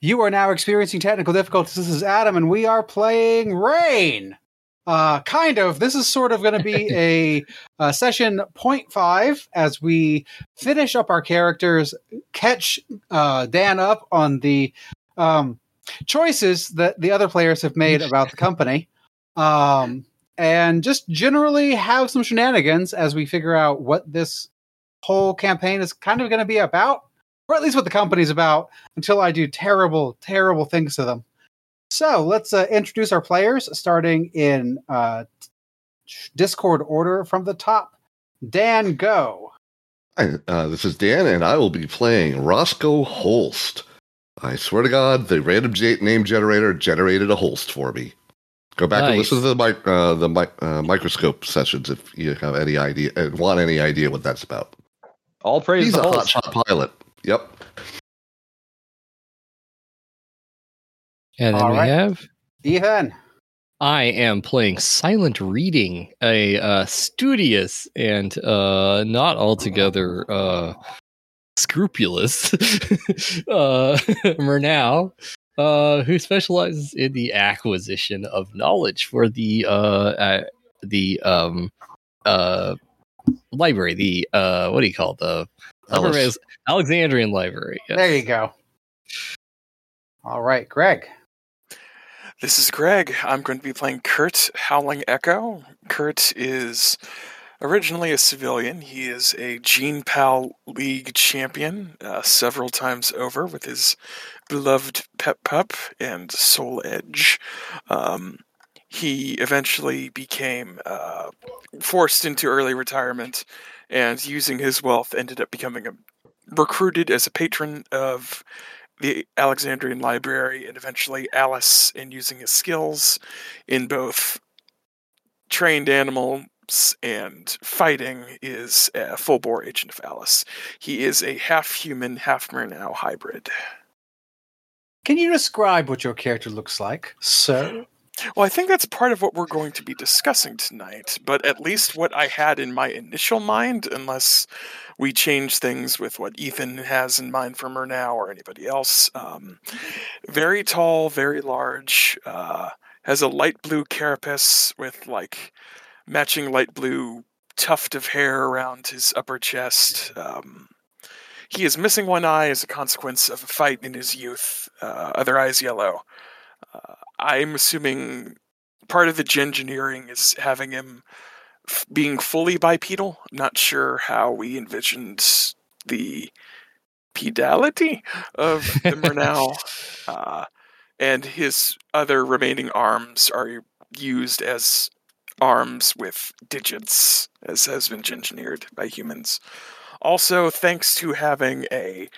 You are now experiencing technical difficulties. This is Adam, and we are playing Reign. Uh, kind of. This is sort of going to be a, a session 0.5 as we finish up our characters, catch uh, Dan up on the um, choices that the other players have made about the company, um, and just generally have some shenanigans as we figure out what this whole campaign is kind of going to be about, or at least what the company's about, until I do terrible, terrible things to them. So let's uh, introduce our players, starting in uh, Discord order from the top. Dan, go. Hi, uh, this is Dan, and I will be playing Roscoe Holst. I swear to God, the random j- name generator generated a Holst for me. Go back and listen to the mic- uh, the mic- uh, microscope sessions if you have any idea, uh, want any idea what that's about. All praise He's the a whole hot shot pilot. Yep. And then All we right. have Ethan. I am playing Silent Reading, a uh, studious and uh, not altogether uh, scrupulous uh, Murnau, uh, who specializes in the acquisition of knowledge for the uh, uh, the um, uh, library. The uh, what do you call it? the Ellis. Upper- Alexandrian Library? yes. There you go. All right, Greg. This is Greg. I'm going to be playing Kurt Howling Echo. Kurt is originally a civilian. He is a Gene Pal League champion uh, several times over with his beloved Pep Pup and Soul Edge. Um, he eventually became uh, forced into early retirement and using his wealth ended up becoming a, recruited as a patron of the Alexandrian Library and eventually Alice in using his skills in both trained animals and fighting is a full bore agent of Alice. He is a half human, half Murnau hybrid. Can you describe what your character looks like, sir? Well, I think that's part of what we're going to be discussing tonight, but at least what I had in my initial mind, unless we change things with what Ethan has in mind for Murnau or anybody else. Um, very tall, very large, uh, has a light blue carapace with like matching light blue tuft of hair around his upper chest. Um, he is missing one eye as a consequence of a fight in his youth, uh, other eye is yellow. Uh, I'm assuming part of the engineering is having him f- being fully bipedal. I'm not sure how we envisioned the pedality of the Murnau. uh, and his other remaining arms are used as arms with digits, as has been engineered by humans. Also, thanks to having a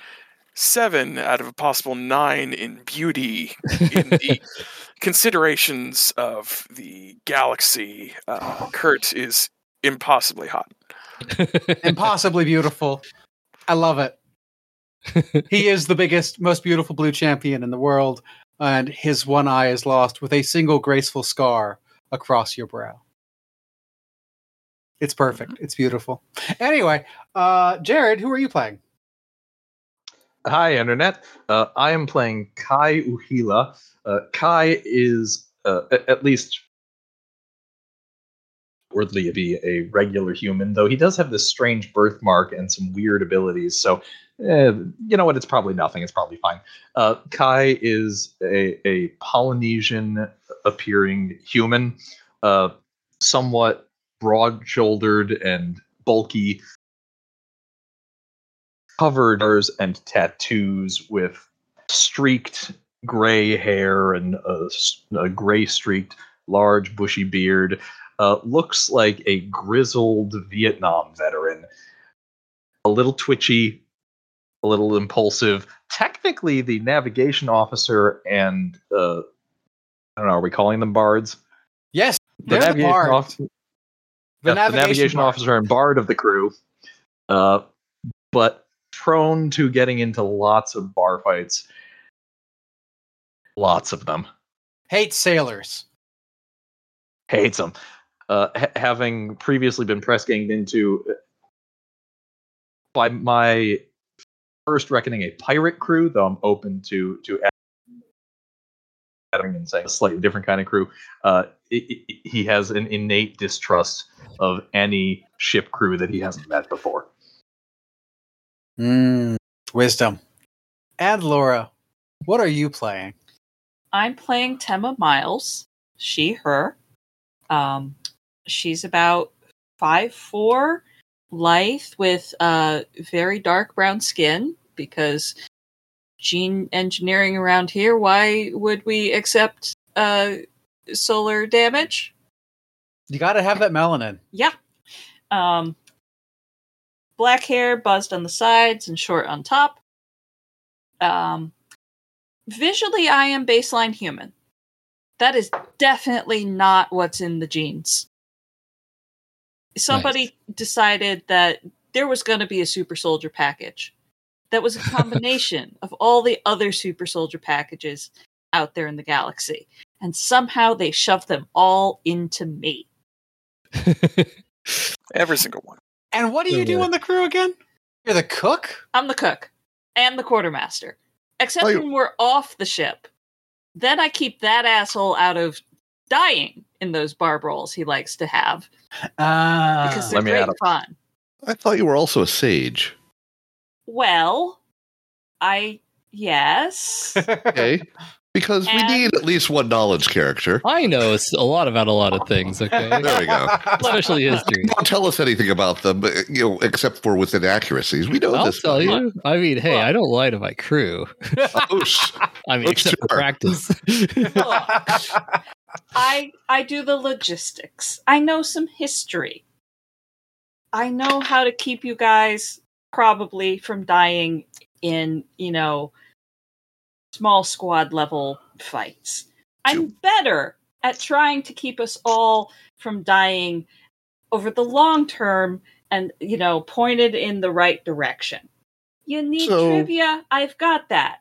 seven out of a possible nine in beauty in the considerations of the galaxy, uh, Kurt is impossibly hot. Impossibly beautiful. I love it. he is the biggest, most beautiful blue champion in the world, and his one eye is lost with a single graceful scar across your brow. It's perfect. It's beautiful. Anyway, uh, Jared, who are you playing? Hi, Internet. Uh, I am playing Kai Uhila. Uh, Kai is, uh, at least worthy to be a regular human, though he does have this strange birthmark and some weird abilities. So, eh, you know what? It's probably nothing. It's probably fine. Uh, Kai is a, a Polynesian appearing human, uh, somewhat broad shouldered and bulky covered and tattoos with streaked gray hair and a gray streaked large bushy beard uh, looks like a grizzled vietnam veteran a little twitchy a little impulsive technically the navigation officer and uh, i don't know are we calling them bards Yes, the the navigation, bard. officer, The yeah, the navigation navigation bard. officer and bard of the crew, uh, but prone to getting into lots of bar fights. Lots of them. hates sailors. Hates them. Uh, ha- having previously been press ganged into uh, by my first reckoning a pirate crew, though I'm open to to adding and saying a slightly different kind of crew. Uh, i i he has an innate distrust of any ship crew that he hasn't met before. Mm, wisdom. And Laura, what are you playing? I'm playing Tema Miles. She, her. Um, she's about five four, lithe with uh very dark brown skin because gene engineering around here. Why would we accept uh solar damage? You got to have that melanin. Yeah. Um, black hair, buzzed on the sides and short on top. Um, visually, I am baseline human. That is definitely not what's in the genes. Somebody decided that there was going to be a super soldier package that was a combination of all the other super soldier packages out there in the galaxy. And somehow they shoved them all into me. Every single one. And what do you do Yeah. on the crew again? You're the cook? I'm the cook and the quartermaster. Except Oh, you- when we're off the ship. Then I keep that asshole out of dying in those barb rolls he likes to have Ah. because they're me great add 'em. fun. I thought you were also a sage. Well, I yes. Okay. Because we need at least one knowledge character. I know a lot about a lot of things. Okay, There we go. especially history. Don't tell us anything about them, you know, except for with inaccuracies. We know I'll this. tell stuff. you. I mean, hey, Look. I don't lie to my crew. Oh, I mean, except for practice. I I do the logistics. I know some history. I know how to keep you guys probably from dying in, you know, small squad level fights. I'm better at trying to keep us all from dying over the long term and, you know, pointed in the right direction. You need So- trivia? I've got that.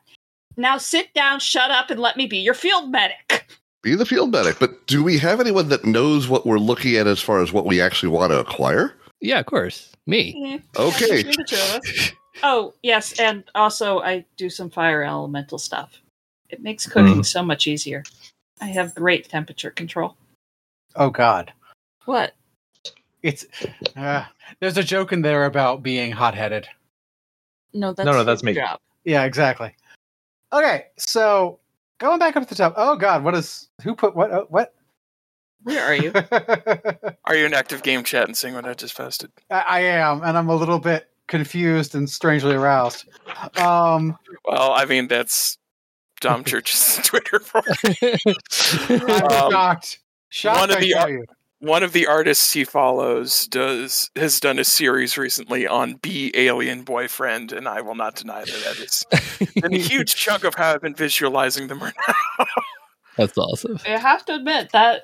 Now sit down, shut up, and let me be your field medic. be the field medic. But do we have anyone that knows what we're looking at as far as what we actually want to acquire? yeah, of course. Me. Yeah, Okay. between the two of us. Oh, yes, and also I do some fire elemental stuff. It makes cooking so much easier. I have great temperature control. oh God. What? It's uh, there's a joke in there about being hot-headed. No, that's No, no, that's me. Job. Yeah, exactly. Okay, so going back up to the top. Oh God, what is who put what? Uh, what? Where are you? Are you in active game chat and seeing what I just posted? I am, and I'm a little bit confused and strangely aroused. Um, Well, I mean that's Dom Church's Twitter. for Um, shocked. Shocked, one of I the- tell you. One of the artists he follows does has done a series recently on B Alien Boyfriend, and I will not deny that that is a huge chunk of how I've been visualizing them right now. That's awesome. I have to admit that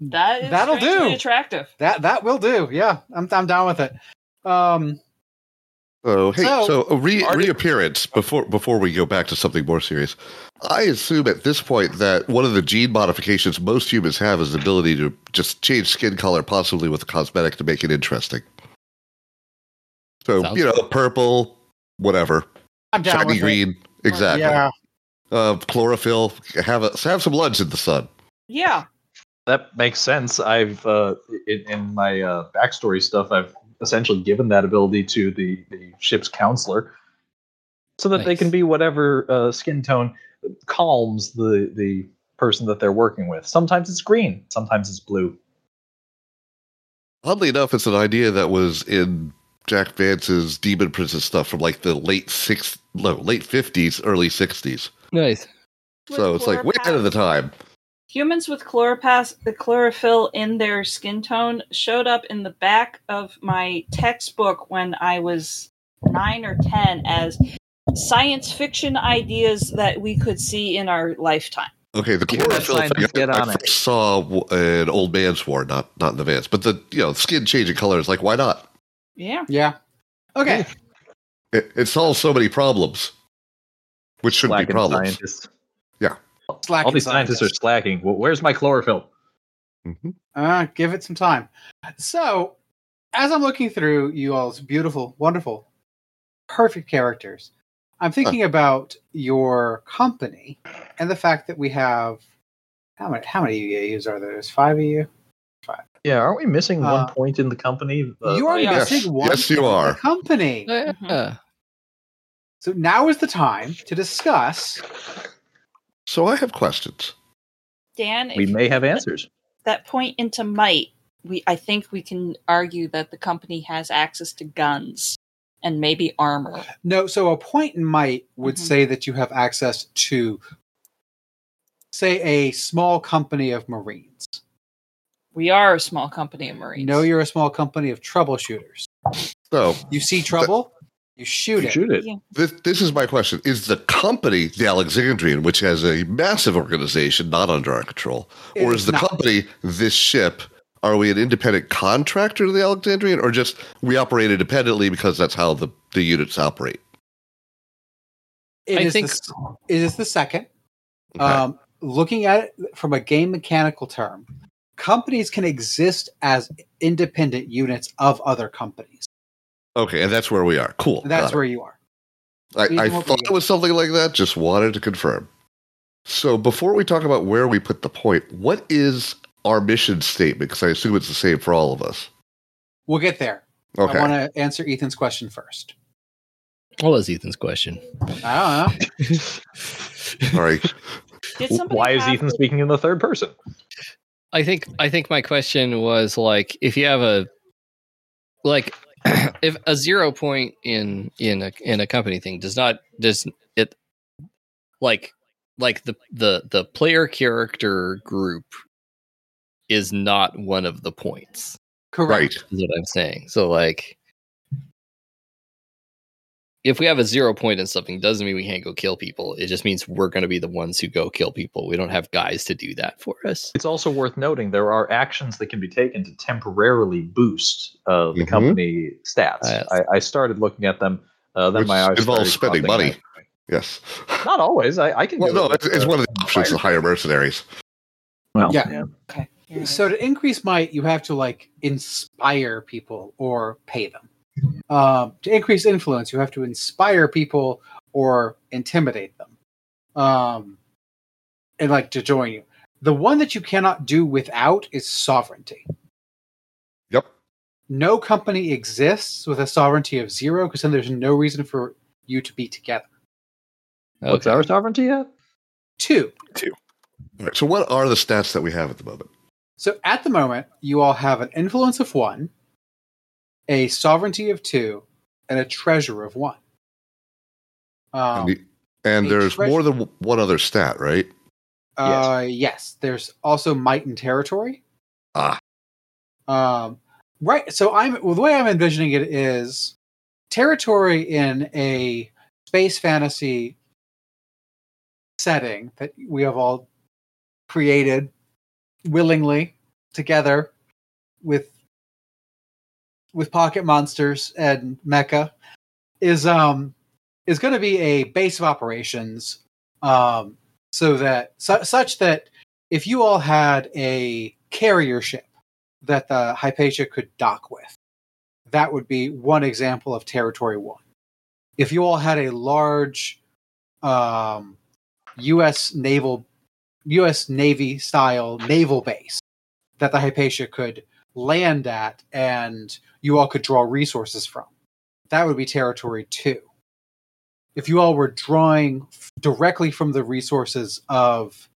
that is That'll do. attractive. That that will do. Yeah, I'm I'm down with it. Um, Oh, hey, So- so, a re- Are- reappearance before before we go back to something more serious. I assume at this point that one of the gene modifications most humans have is the ability to just change skin color, possibly with a cosmetic to make it interesting. So Sounds you know, purple, whatever, I'm down shiny with it. green, exactly. Yeah, Uh, chlorophyll, have a have some lunch in the sun. Yeah. That makes sense. I've uh, in, in my uh, backstory stuff, I've essentially given that ability to the, the ship's counselor, so that they can be whatever uh, skin tone calms the the person that they're working with. Sometimes it's green, sometimes it's blue. Oddly enough, it's an idea that was in Jack Vance's Demon Princes stuff from like the late six, no, late fifties, early sixties. Nice. So With it's like way ahead of the time. Humans with chloropas- the chlorophyll in their skin tone showed up in the back of my textbook when I was nine or ten as science fiction ideas that we could see in our lifetime. Okay, the You got chlorophyll thing. scientists, get I on it. saw an old man's war, not not in the advance, but the you know skin changing colors. Like, why not? Yeah. yeah. Okay, It, it solves so many problems, which shouldn't be problems. scientists. Slacking All these scientists are slacking. Well, where's my chlorophyll? Mhm. Uh, give it some time. So, as I'm looking through you all's beautiful, wonderful, perfect characters, I'm thinking about your company and the fact that we have how many how many UAUs are there? There's five of you. Five. Yeah, aren't we missing Uh, one point in the company? Uh, you are yeah. missing Yes. one. Yes, you from the are. company. Yeah. So now is the time to discuss. So I have questions. Dan, we may have answers. That point into might, we I think we can argue that the company has access to guns and maybe armor. No, so a point in might would Mhm. say that you have access to, say, a small company of Marines. We are a small company of Marines. You know, you're a small company of troubleshooters. So You see trouble, you shoot it. Shoot it. Yeah. this, this is my question: Is the company the Alexandrian, which has a massive organization not under our control, It or is is the not. company this ship? Are we an independent contractor to the Alexandrian, or just we operate independently because that's how the, the units operate? It I is think the, s- it is the second. Okay. Um, looking at it from a game mechanical term, companies can exist as independent units of other companies. Okay, and that's where we are. Cool. That's where you are. I, I thought it was something like that. Just wanted to confirm. So before we talk about where we put the point, what is our mission statement? Because I assume it's the same for all of us. We'll get there. Okay. I want to answer Ethan's question first. What was Ethan's question? I don't know. Sorry. Did somebody Why is Ethan the- speaking in the third person? I think I think my question was like if you have a like if a zero point in in a in a company thing does not does it like like the the the player character group is not one of the points Correct. right. is what I'm saying. So like if we have a zero point in something doesn't mean we can't go kill people. It just means we're going to be the ones who go kill people. We don't have guys to do that for us. It's also worth noting there are actions that can be taken to temporarily boost uh, the Mhm. company stats. Yes. I, I started looking at them. Uh, then Which my eyes involves started spending crossing money. Yes. Not always. I, I can. Well, do no, with, it's, it's one of the options to fire. hire mercenaries. Well, Yeah. Okay. So to increase might, you have to like inspire people or pay them. Um, to increase influence, you have to inspire people or intimidate them, um, and like to join you. The one that you cannot do without is sovereignty. Yep. No company exists with a sovereignty of zero because then there's no reason for you to be together. What's our sovereignty at? Two. All right. So what are the stats that we have at the moment? So at the moment, you all have an influence of one, a sovereignty of two, and a treasure of one. Um, and the- and there's treasure- more than one other stat, right? uh, yes, there's also might and territory. Ah. Um, right. So I'm well, the way I'm envisioning it is territory in a space fantasy setting that we have all created willingly together with with pocket monsters and mecha is um is going to be a base of operations um so that su- such that if you all had a carrier ship that the Hypatia could dock with that would be one example of territory 1 if you all had a large um US naval US Navy style naval base that the Hypatia could land at and you all could draw resources from. That would be territory two. If you all were drawing f- directly from the resources of,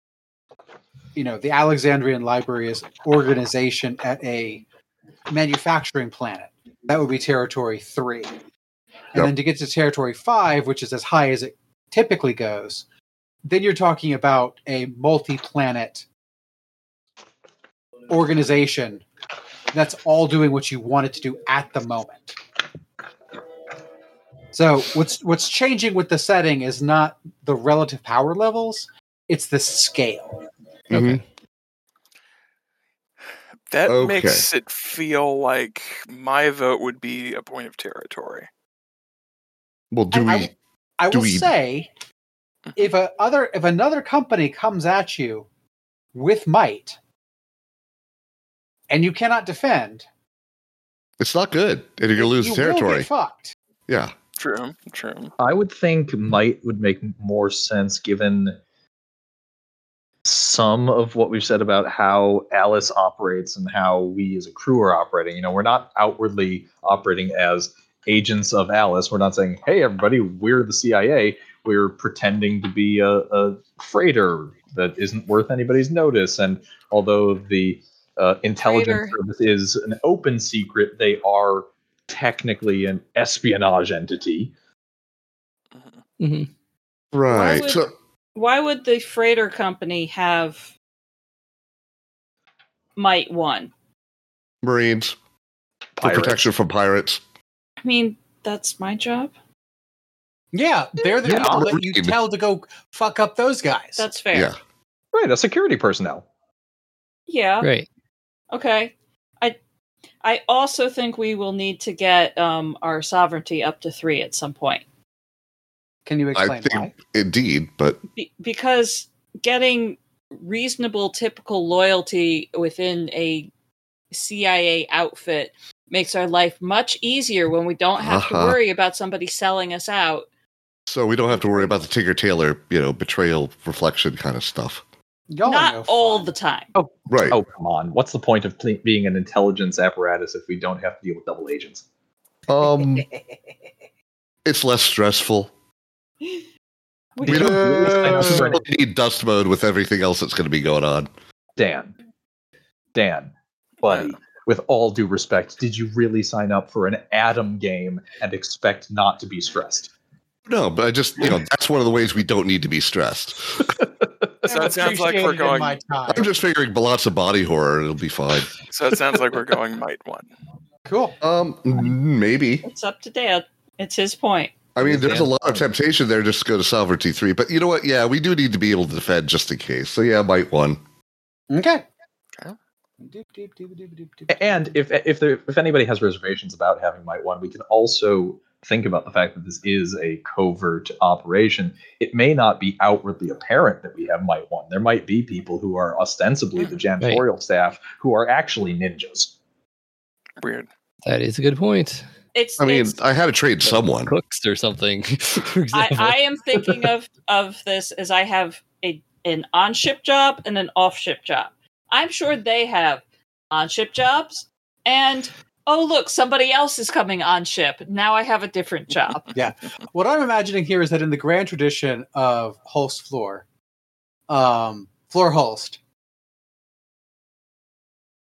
you know, the Alexandrian Library's organization at a manufacturing planet, that would be territory three. And Yep. then to get to territory five, which is as high as it typically goes, then you're talking about a multi-planet organization that's all doing what you want it to do at the moment. So what's what's changing with the setting is not the relative power levels, it's the scale. Mhm. That Okay. makes it feel like my vote would be a point of territory. Well, do I- I- we? I Do will we- say if a other if another company comes at you with might and you cannot defend, It's not good, and you're gonna lose you territory. get fucked. Yeah. True, true. I would think might would make more sense given some of what we've said about how Alice operates and how we as a crew are operating. You know, we're not outwardly operating as agents of Alice. We're not saying, "Hey, everybody, we're the CIA." We're pretending to be a, a freighter that isn't worth anybody's notice. And although the uh, intelligence Freighter. service is an open secret, they are technically an espionage entity. Mhm. hmm Right. would- So Why would the freighter company have Might One? Marines for Pirates. protection from pirates. I mean, that's my job. Yeah, they're the Yeah, people that you Marine. tell to go fuck up those guys. That's fair. Yeah. Right, a security personnel. Yeah. Right. Okay. I I also think we will need to get um, our sovereignty up to three at some point Can you I explain think why? indeed, but Be- because getting reasonable, typical loyalty within a CIA outfit makes our life much easier when we don't have Uh-huh. to worry about somebody selling us out. so we don't have to worry about the Tinker Tailor, you know, betrayal reflection kind of stuff. Y'all Not all the time. Oh, right. Oh, come on. What's the point of ple- being an intelligence apparatus if we don't have to deal with double agents? Um it's less stressful. We We don't really sign up This is for what we need dust mode with everything else that's going to be going on. Dan. Dan, buddy, with all due respect, did you really sign up for an Adam game and expect not to be stressed? No, but I just, you know, that's one of the ways we don't need to be stressed. So it sounds like we're going. my time. I'm just figuring lots of body horror, it'll be fine. So it sounds like we're going might one. Cool. Um, maybe. It's up to Dad. It's his point. I mean, there's a lot of temptation there just to go to Sovereignty 3, but you know what? Yeah, we do need to be able to defend just in case. So yeah, might one. Okay. Okay. Doop, doop, doop, doop, doop, doop. And if if there if anybody has reservations about having Might One, we can also think about the fact that this is a covert operation. It may not be outwardly apparent that we have Might One. There might be people who are ostensibly the mm, janitorial staff who are actually ninjas. Weird. That is a good point. It's I mean, it's- I had to trade someone. Cooks or something, for I. I am thinking of of this as I have a an on ship job and an off ship job. I'm sure they have on ship jobs and oh look, somebody else is coming on ship. Now I have a different job. Yeah. What I'm imagining here is that in the grand tradition of Holst Floor, um, Floor Holst,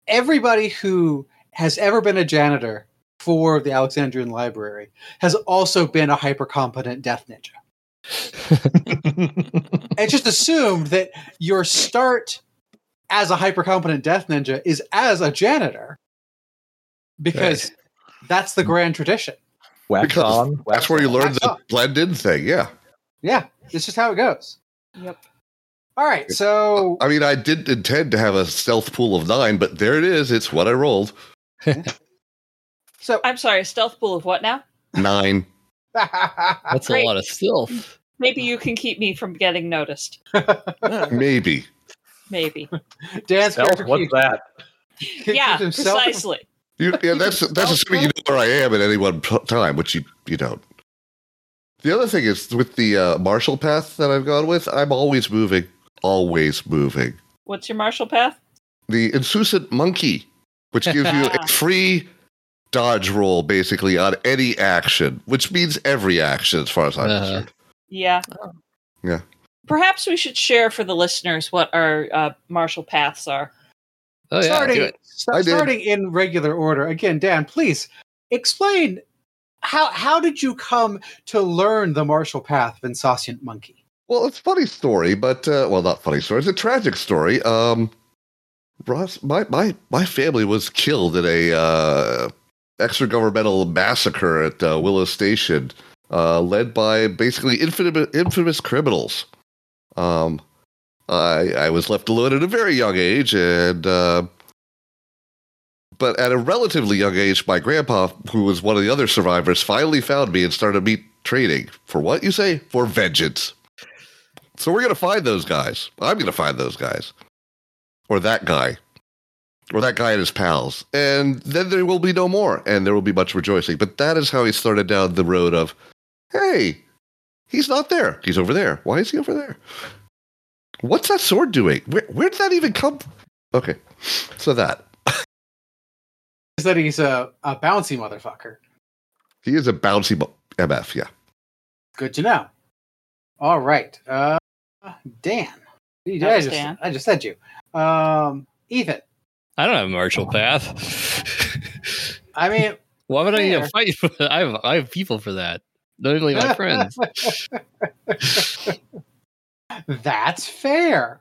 everybody who has ever been a janitor for the Alexandrian Library has also been a hyper competent death ninja. It's just assumed that your start as a hyper competent death ninja is as a janitor because that's the grand tradition. Wax Because on, wax That's where you off. learn Wax the up. blend in thing. Yeah. Yeah, it's just how it goes. Yep. All right, so I mean, I didn't intend to have a stealth pool of nine, but there it is. It's what I rolled. so I'm sorry, stealth pool of what now? Nine. That's a Great. lot of stealth. Maybe you can keep me from getting noticed. Maybe. Maybe. Dan's Self, what's keeps- that? keeps yeah, precisely. You, yeah, that's that's assuming you know where I am at any one time, which you you don't. The other thing is with the uh, martial path that I've gone with, I'm always moving, always moving. What's your martial path? The insouciant monkey, which gives you a free dodge roll basically on any action, which means every action as far as I'm Uh-huh. concerned. Yeah. Yeah. Perhaps we should share for the listeners what our uh, martial paths are. Oh yeah, do starting it. sta- did. starting in regular order again. Dan, please explain how how did you come to learn the martial path of insouciant monkey? Well, it's a funny story, but uh, well, not funny story. It's a tragic story. Um, Ross, my my my family was killed in a uh, extra-governmental massacre at uh, Willow Station, uh, led by basically infamous, infamous criminals. Um, I I was left alone at a very young age, and uh, but at a relatively young age, my grandpa, who was one of the other survivors, finally found me and started me training for what you say for vengeance. So we're gonna find those guys. I'm gonna find those guys, or that guy, or that guy and his pals, and then there will be no more, and there will be much rejoicing. But that is how he started down the road of Hey, he's not there. He's over there. Why is he over there? What's that sword doing? Where, where did that even come? Okay, so that Is that he's a, a bouncy motherfucker. he is a bouncy mo- MF. Yeah. Good to know. All right. Uh, Dan. I That just, Dan. I just said you. Um, Ethan. I don't have a martial path. I mean, Why would I need Fair. to fight? For? I have I have people for that. Not only my friends. That's fair.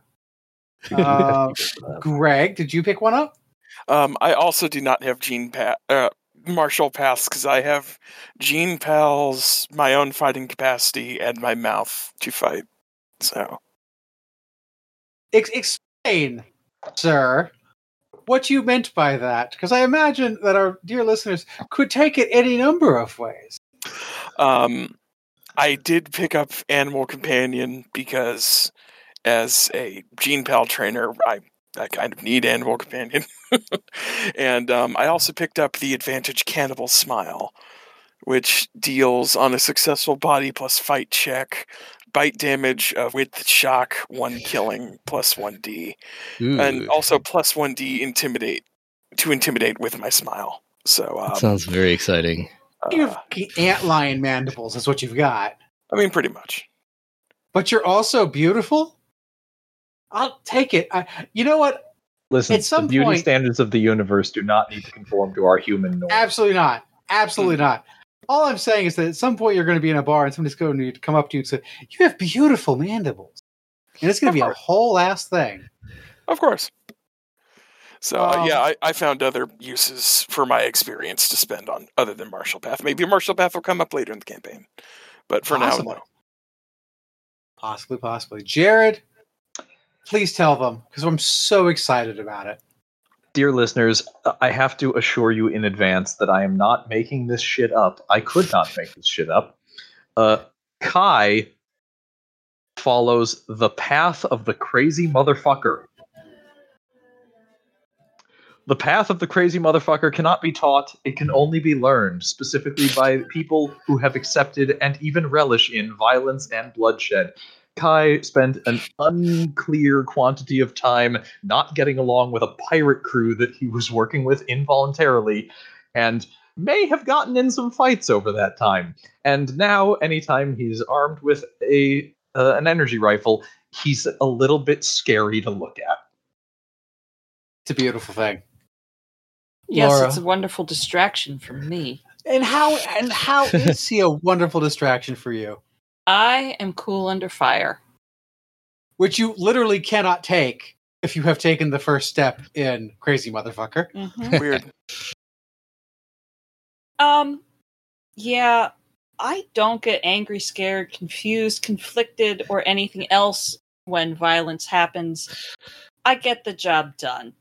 Uh, Greg, did you pick one up? Um, I also do not have gene pa- uh, martial paths because I have gene pals, my own fighting capacity, and my mouth to fight. So Ex- explain, sir, what you meant by that, because I imagine that our dear listeners could take it any number of ways. Um, I did pick up Animal Companion because, as a Gene Pal trainer, I, I kind of need Animal Companion. and um, I also picked up the Advantage Cannibal Smile, which deals on a successful body plus fight check, bite damage uh, with shock, one killing, plus 1d, and also plus 1d intimidate to intimidate with my smile. So, that um, sounds very exciting. You uh, have antlion mandibles, is what you've got. I mean, pretty much. But you're also beautiful? I'll take it. I, you know what? Listen, At some the beauty point- standards of the universe do not need to conform to our human norms. Absolutely not. Absolutely not. All I'm saying is that at some point you're going to be in a bar and somebody's going to come up to you and say, You have beautiful mandibles. And it's going to be a whole ass thing. Of course. So uh, Um, yeah, I, I found other uses for my experience to spend on other than martial path. Maybe a martial path will come up later in the campaign, but for Possibly. now, no. Possibly, possibly. Jared, please tell them because I'm so excited about it. Dear listeners, I have to assure you in advance that I am not making this shit up. I could not make this shit up. Uh, Kai follows the path of the crazy motherfucker. The path of the crazy motherfucker cannot be taught, it can only be learned, specifically by people who have accepted and even relish in violence and bloodshed. Kai spent an unclear quantity of time not getting along with a pirate crew that he was working with involuntarily, and may have gotten in some fights over that time. And now, anytime he's armed with a uh, an energy rifle, he's a little bit scary to look at. It's a beautiful thing. Yes, Laura. it's a wonderful distraction for me. And how and how is he a wonderful distraction for you? I am cool under fire. Which you literally cannot take if you have taken the first step in Crazy Motherfucker. Mhm. Weird. um, yeah, I don't get angry, scared, confused, conflicted, or anything else when violence happens. I get the job done.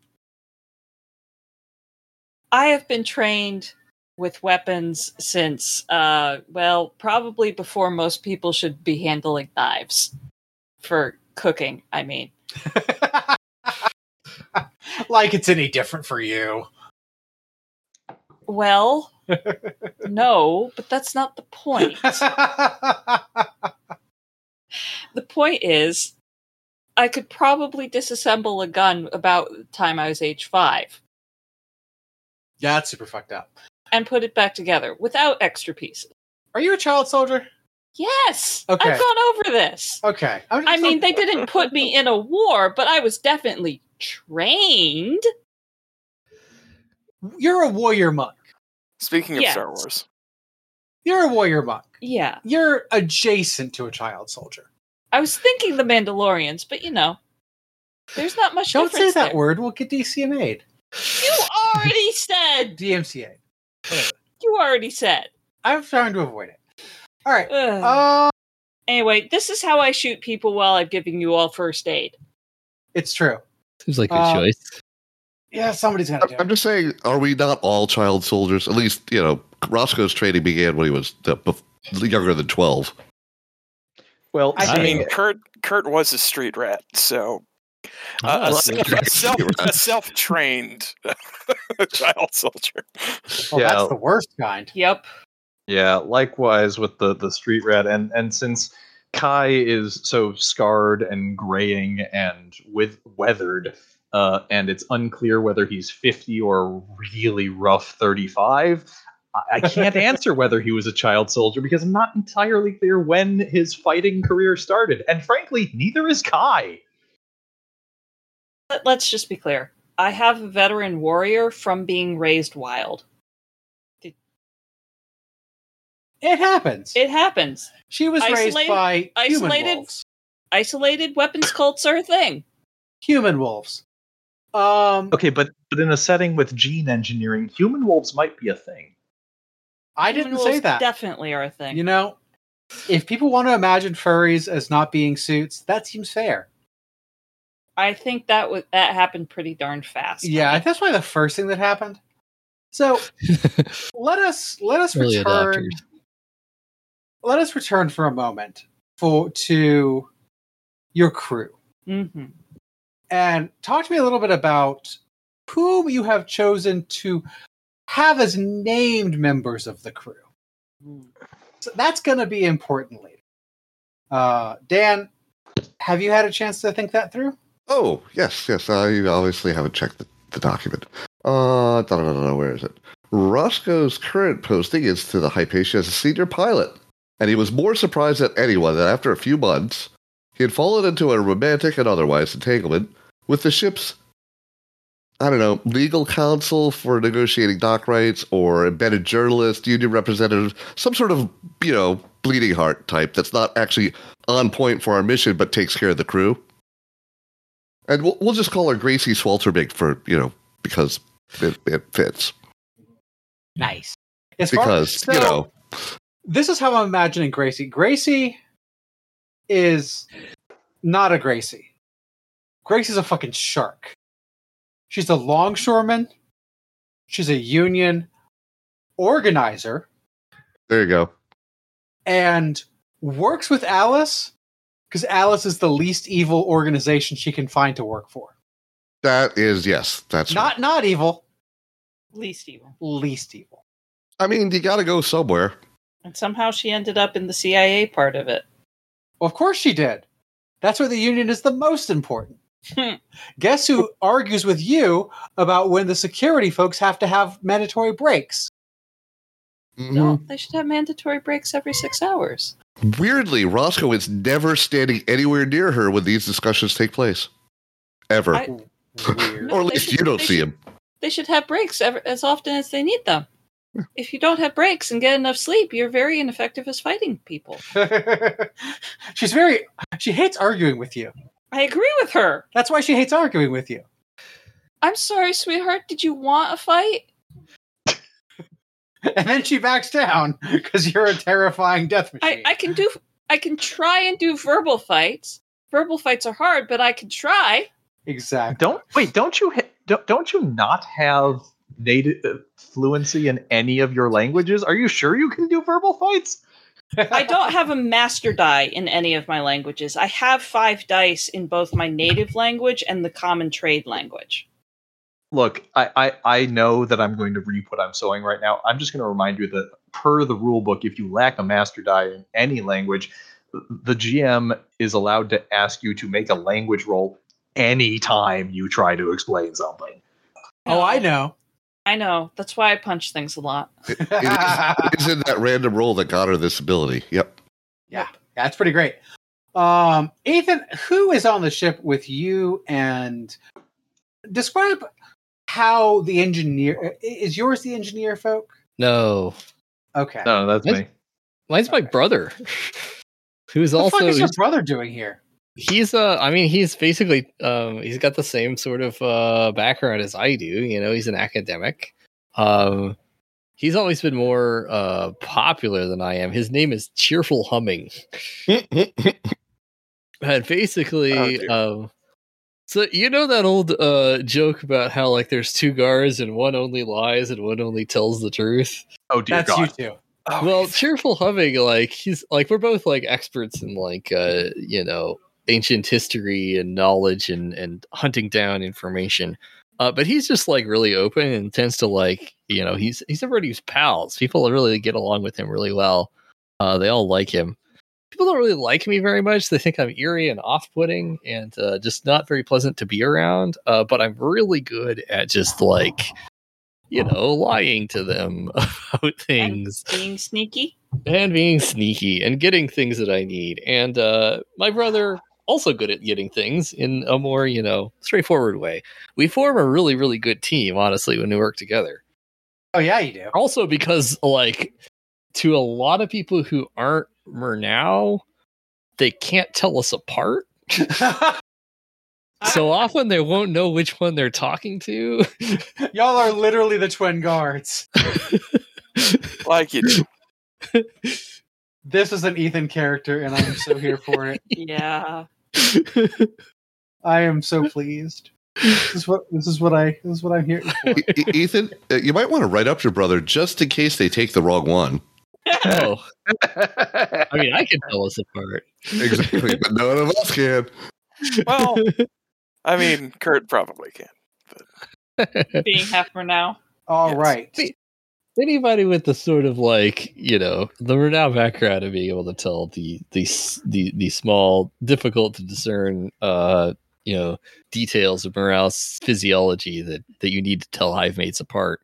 I have been trained with weapons since, uh, well, probably before most people should be handling knives for cooking. I mean, like it's any different for you. well, no, but that's not the point. the point is, I could probably disassemble a gun about the time I was age five yeah, that's super fucked up. And put it back together without extra pieces. Are you a child soldier? Yes, Okay. I've gone over this. Okay. I'm I just- mean, they didn't put me in a war, but I was definitely trained. You're a warrior monk. Speaking of Yes. Star Wars, You're a warrior monk. Yeah, You're adjacent to a child soldier. I was thinking the Mandalorians, but you know, there's not much Don't say that there. word. We'll get DCMA'd. You already said. DMCA. Whatever. You already said. I'm trying to avoid it. All right. Ugh. Uh, anyway, this is how I shoot people while I'm giving you all first aid. it's true. Seems like a Uh, choice. Yeah, somebody's gonna do I'm it. just saying, are we not all child soldiers? At least, you know, Roscoe's training began when he was uh, bef- younger than 12. Well, I I mean, Kurt Kurt was a street rat, so uh, Ah, a, self, a, self, a self-trained child soldier. Well, Yeah. that's the worst kind. Yep. Yeah, likewise with the the street rat, and and since Kai is so scarred and graying and with weathered, uh, and it's unclear whether he's fifty or really rough thirty five. I I can't answer whether he was a child soldier because I'm not entirely clear when his fighting career started, and frankly, neither is Kai. Let- Let's just be clear. I have a veteran warrior from being raised wild. It happens. It happens. she was raised Isolated- by human isolated- wolves. Isolated weapons cults are a thing. Human wolves. Um, Okay, but but in a setting with gene engineering, human wolves might be a thing. I Human didn't say that. Definitely are a thing. You know, if people want to imagine furries as not being suits, that seems fair. I think that was that happened pretty darn fast. Yeah, that's probably the first thing that happened. So let us let us Early return. adopters. Let us return for a moment for to your crew hmm and talk to me a little bit about whom you have chosen to have as named members of the crew. So that's going to be important later. Uh, Dan, have you had a chance to think that through? Oh, yes, yes. I obviously haven't checked the, the document. Uh, da, da, where is it? Roscoe's current posting is to the Hypatia as a senior pilot, and he was more surprised than anyone that after a few months, he had fallen into a romantic and otherwise entanglement with the ship's, I don't know, legal counsel for negotiating dock rights or embedded journalist, union representative, some sort of, you know, bleeding heart type that's not actually on point for our mission but takes care of the crew. And we'll, we'll just call her Gracie Swalterbig for, you know, because it, it fits. Nice. As far- Because, you so, know, this is how I'm imagining Gracie. Gracie is not a Gracie. Gracie's a fucking shark. She's a longshoreman. She's a union organizer there you go. and works with Alice because Alice is the least evil organization she can find to work for. That is, yes, that's right. Not not evil, Least evil. least evil. I mean, you got to go somewhere. And somehow she ended up in the CIA part of it. Well, of course she did. That's where the union is the most important. Hmm. Guess who argues with you about when the security folks have to have mandatory breaks? Mm-hmm. No, they should have mandatory breaks every six hours. Weirdly, Roscoe is never standing anywhere near her when these discussions take place. Ever. I- or at least should- you don't see should- him. They should have breaks ever, as often as they need them. If you don't have breaks and get enough sleep, you're very ineffective as fighting people. She's very. She hates arguing with you. I agree with her. That's why she hates arguing with you. I'm sorry, sweetheart. Did you want a fight? And then she backs down because you're a terrifying death I, machine. I can do. I can try and do verbal fights. Verbal fights are hard, but I can try. exactly. Don't wait. Don't you ha- don't, don't you not have native uh, fluency in any of your languages? Are you sure you can do verbal fights? I don't have a master die in any of my languages. I have five dice in both my native language and the common trade language. Look, I, I, I know that I'm going to reap what I'm sowing right now. I'm just going to remind you that per the rule book, if you lack a master die in any language, the GM is allowed to ask you to make a language roll anytime you try to explain something. Oh, I know. I know. That's why I punch things a lot. It, it is, it is in that random roll that got her this ability. Yep. Yeah, that's pretty great. Um, Ethan, who is on the ship with you? And describe how the engineer is yours. The engineer folk. No, Okay. No, that's Yes. me. mine's my brother, who's what the fuck also is your brother doing here? he's uh I mean he's basically um he's got the same sort of uh background as I do. You know, he's an academic. Um, he's always been more uh popular than I am. His name is Cheerful Humming. and basically Oh, um so you know that old uh joke about how like there's two guards and one only lies and one only tells the truth Oh dear That's God. you two. Oh, well cheerful humming like he's like we're both like experts in like uh you know ancient history and knowledge and and hunting down information Uh, but he's just like really open and tends to like you know he's he's everybody's pals. People really get along with him really well. Uh, they all like him. People don't really like me very much. They think I'm eerie and off-putting and uh, just not very pleasant to be around. Uh, but I'm really good at just like you know lying to them about things Being sneaky. and being sneaky and getting things that I need. And uh, my brother also good at getting things in a more you know straightforward way. We form a really really good team, honestly, when we work together. Oh yeah, you do. Also because like to a lot of people who aren't Murnau, they can't tell us apart. So often they won't know which one they're talking to. Y'all are literally the twin guards. Like you do. This is an Ethan character, and I'm so here for it. Yeah. I am so pleased. This is what this is what I this is what I'm here for. Ethan, uh, you might want to write up your brother just in case they take the wrong one. Oh, I mean, I can tell us apart. Exactly, but none of us can. Well, I mean, Kurt probably can. Being Hefner now. All Yes. right. Wait. Anybody with the sort of like you know the Murnau background of being able to tell the the the, the small, difficult to discern, uh, you know, details of Morale's physiology that that you need to tell hive mates apart,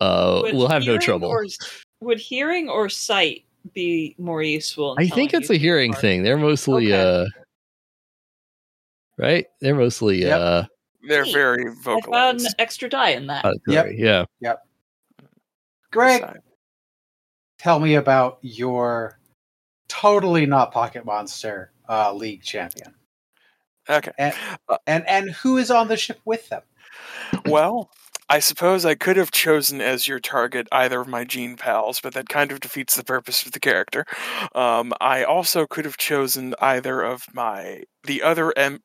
uh, Would we'll have no trouble. Or, would hearing or sight be more useful? I think it's a hearing apart? thing. They're mostly Okay. uh right? They're mostly Yep. uh They're Neat. very I found extra die in that. auditory. Yeah. Yep. Greg, tell me about your totally not pocket monster uh, league champion, Okay. and and and who is on the ship with them. Well, I suppose I could have chosen as your target either of my gene pals, but that kind of defeats the purpose of the character. Um, I also could have chosen either of my the other M.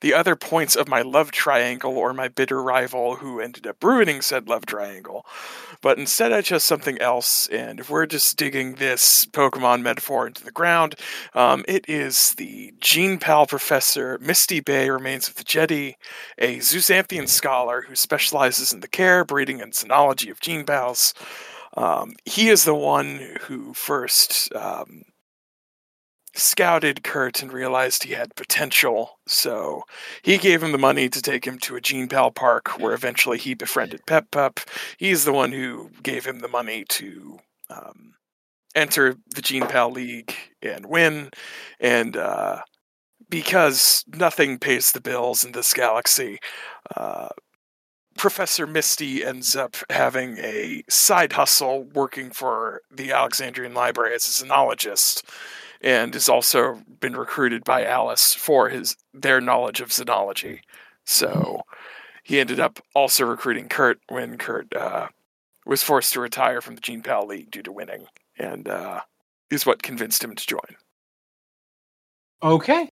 The other points of my love triangle or my bitter rival who ended up ruining said love triangle. But instead, I chose something else, and if we're just digging this Pokemon metaphor into the ground, um, it is the Gene Pal Professor Misty Bay Remains of the Jetty, a Zoosanthian scholar who specializes in the care, breeding, and xenology of gene pals. Um, he is the one who first um, scouted Kurt and realized he had potential, so he gave him the money to take him to a gene pal park where eventually he befriended Pep Pup. He's the one who gave him the money to um, enter the Gene Pal League and win, and uh, because nothing pays the bills in this galaxy, uh, Professor Misty ends up having a side hustle working for the Alexandrian Library as a xenologist, and has also been recruited by Alice for his their knowledge of xenology. So he ended up also recruiting Kurt when Kurt uh, was forced to retire from the Gene Pal League due to winning, and uh, is what convinced him to join. Okay.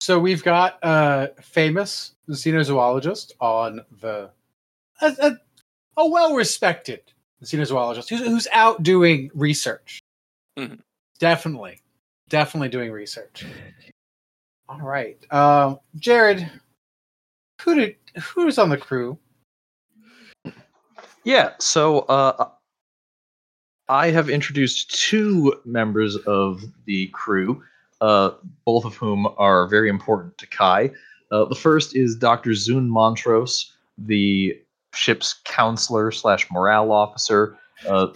So we've got a famous xenozoologist on the a, a, a well-respected xenozoologist who's, who's out doing research. Mhm. Definitely, definitely doing research. All right, um, Jared, who did who's on the crew? Yeah, so uh, I have introduced two members of the crew, uh, both of whom are very important to Kai. Uh, the first is Dr. Zune Montrose, the ship's counselor slash morale officer. Uh,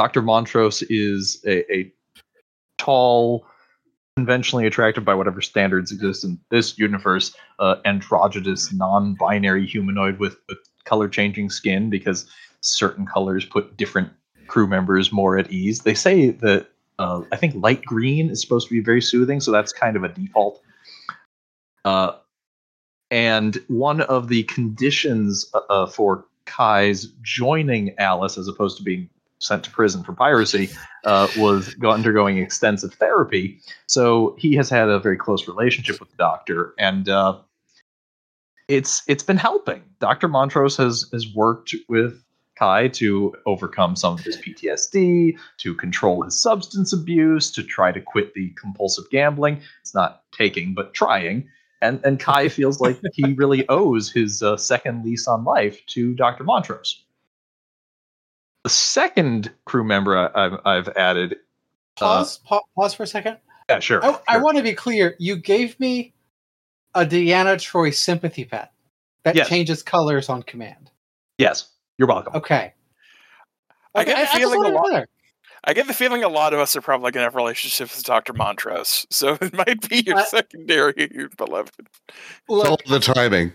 Dr. Montrose is a, a tall, conventionally attractive by whatever standards exist in this universe, uh, androgynous, non-binary humanoid with, with color-changing skin because certain colors put different crew members more at ease. They say that uh, I think light green is supposed to be very soothing, so that's kind of a default. Uh, and one of the conditions uh, uh, for Kai's joining Alice, as opposed to being sent to prison for piracy, uh, was undergoing extensive therapy. So he has had a very close relationship with the doctor, and uh, it's it's been helping. Doctor Montrose has has worked with Kai to overcome some of his PTSD, to control his substance abuse, to try to quit the compulsive gambling. It's not taking, but trying. and and Kai feels like he really owes his uh, second lease on life to Doctor Montrose. The second crew member I, I've, I've added. Uh, pause. pa- pause for a second. Yeah, sure. Oh, I, I want to be clear. You gave me a Deanna Troi sympathy pet that Yes. changes colors on command. Yes, you're welcome. Okay. I get the just feeling a lot- I get the feeling a lot of us are probably going to have relationships with Dr. Montrose, so it might be your I- secondary beloved. It's all Look, the timing.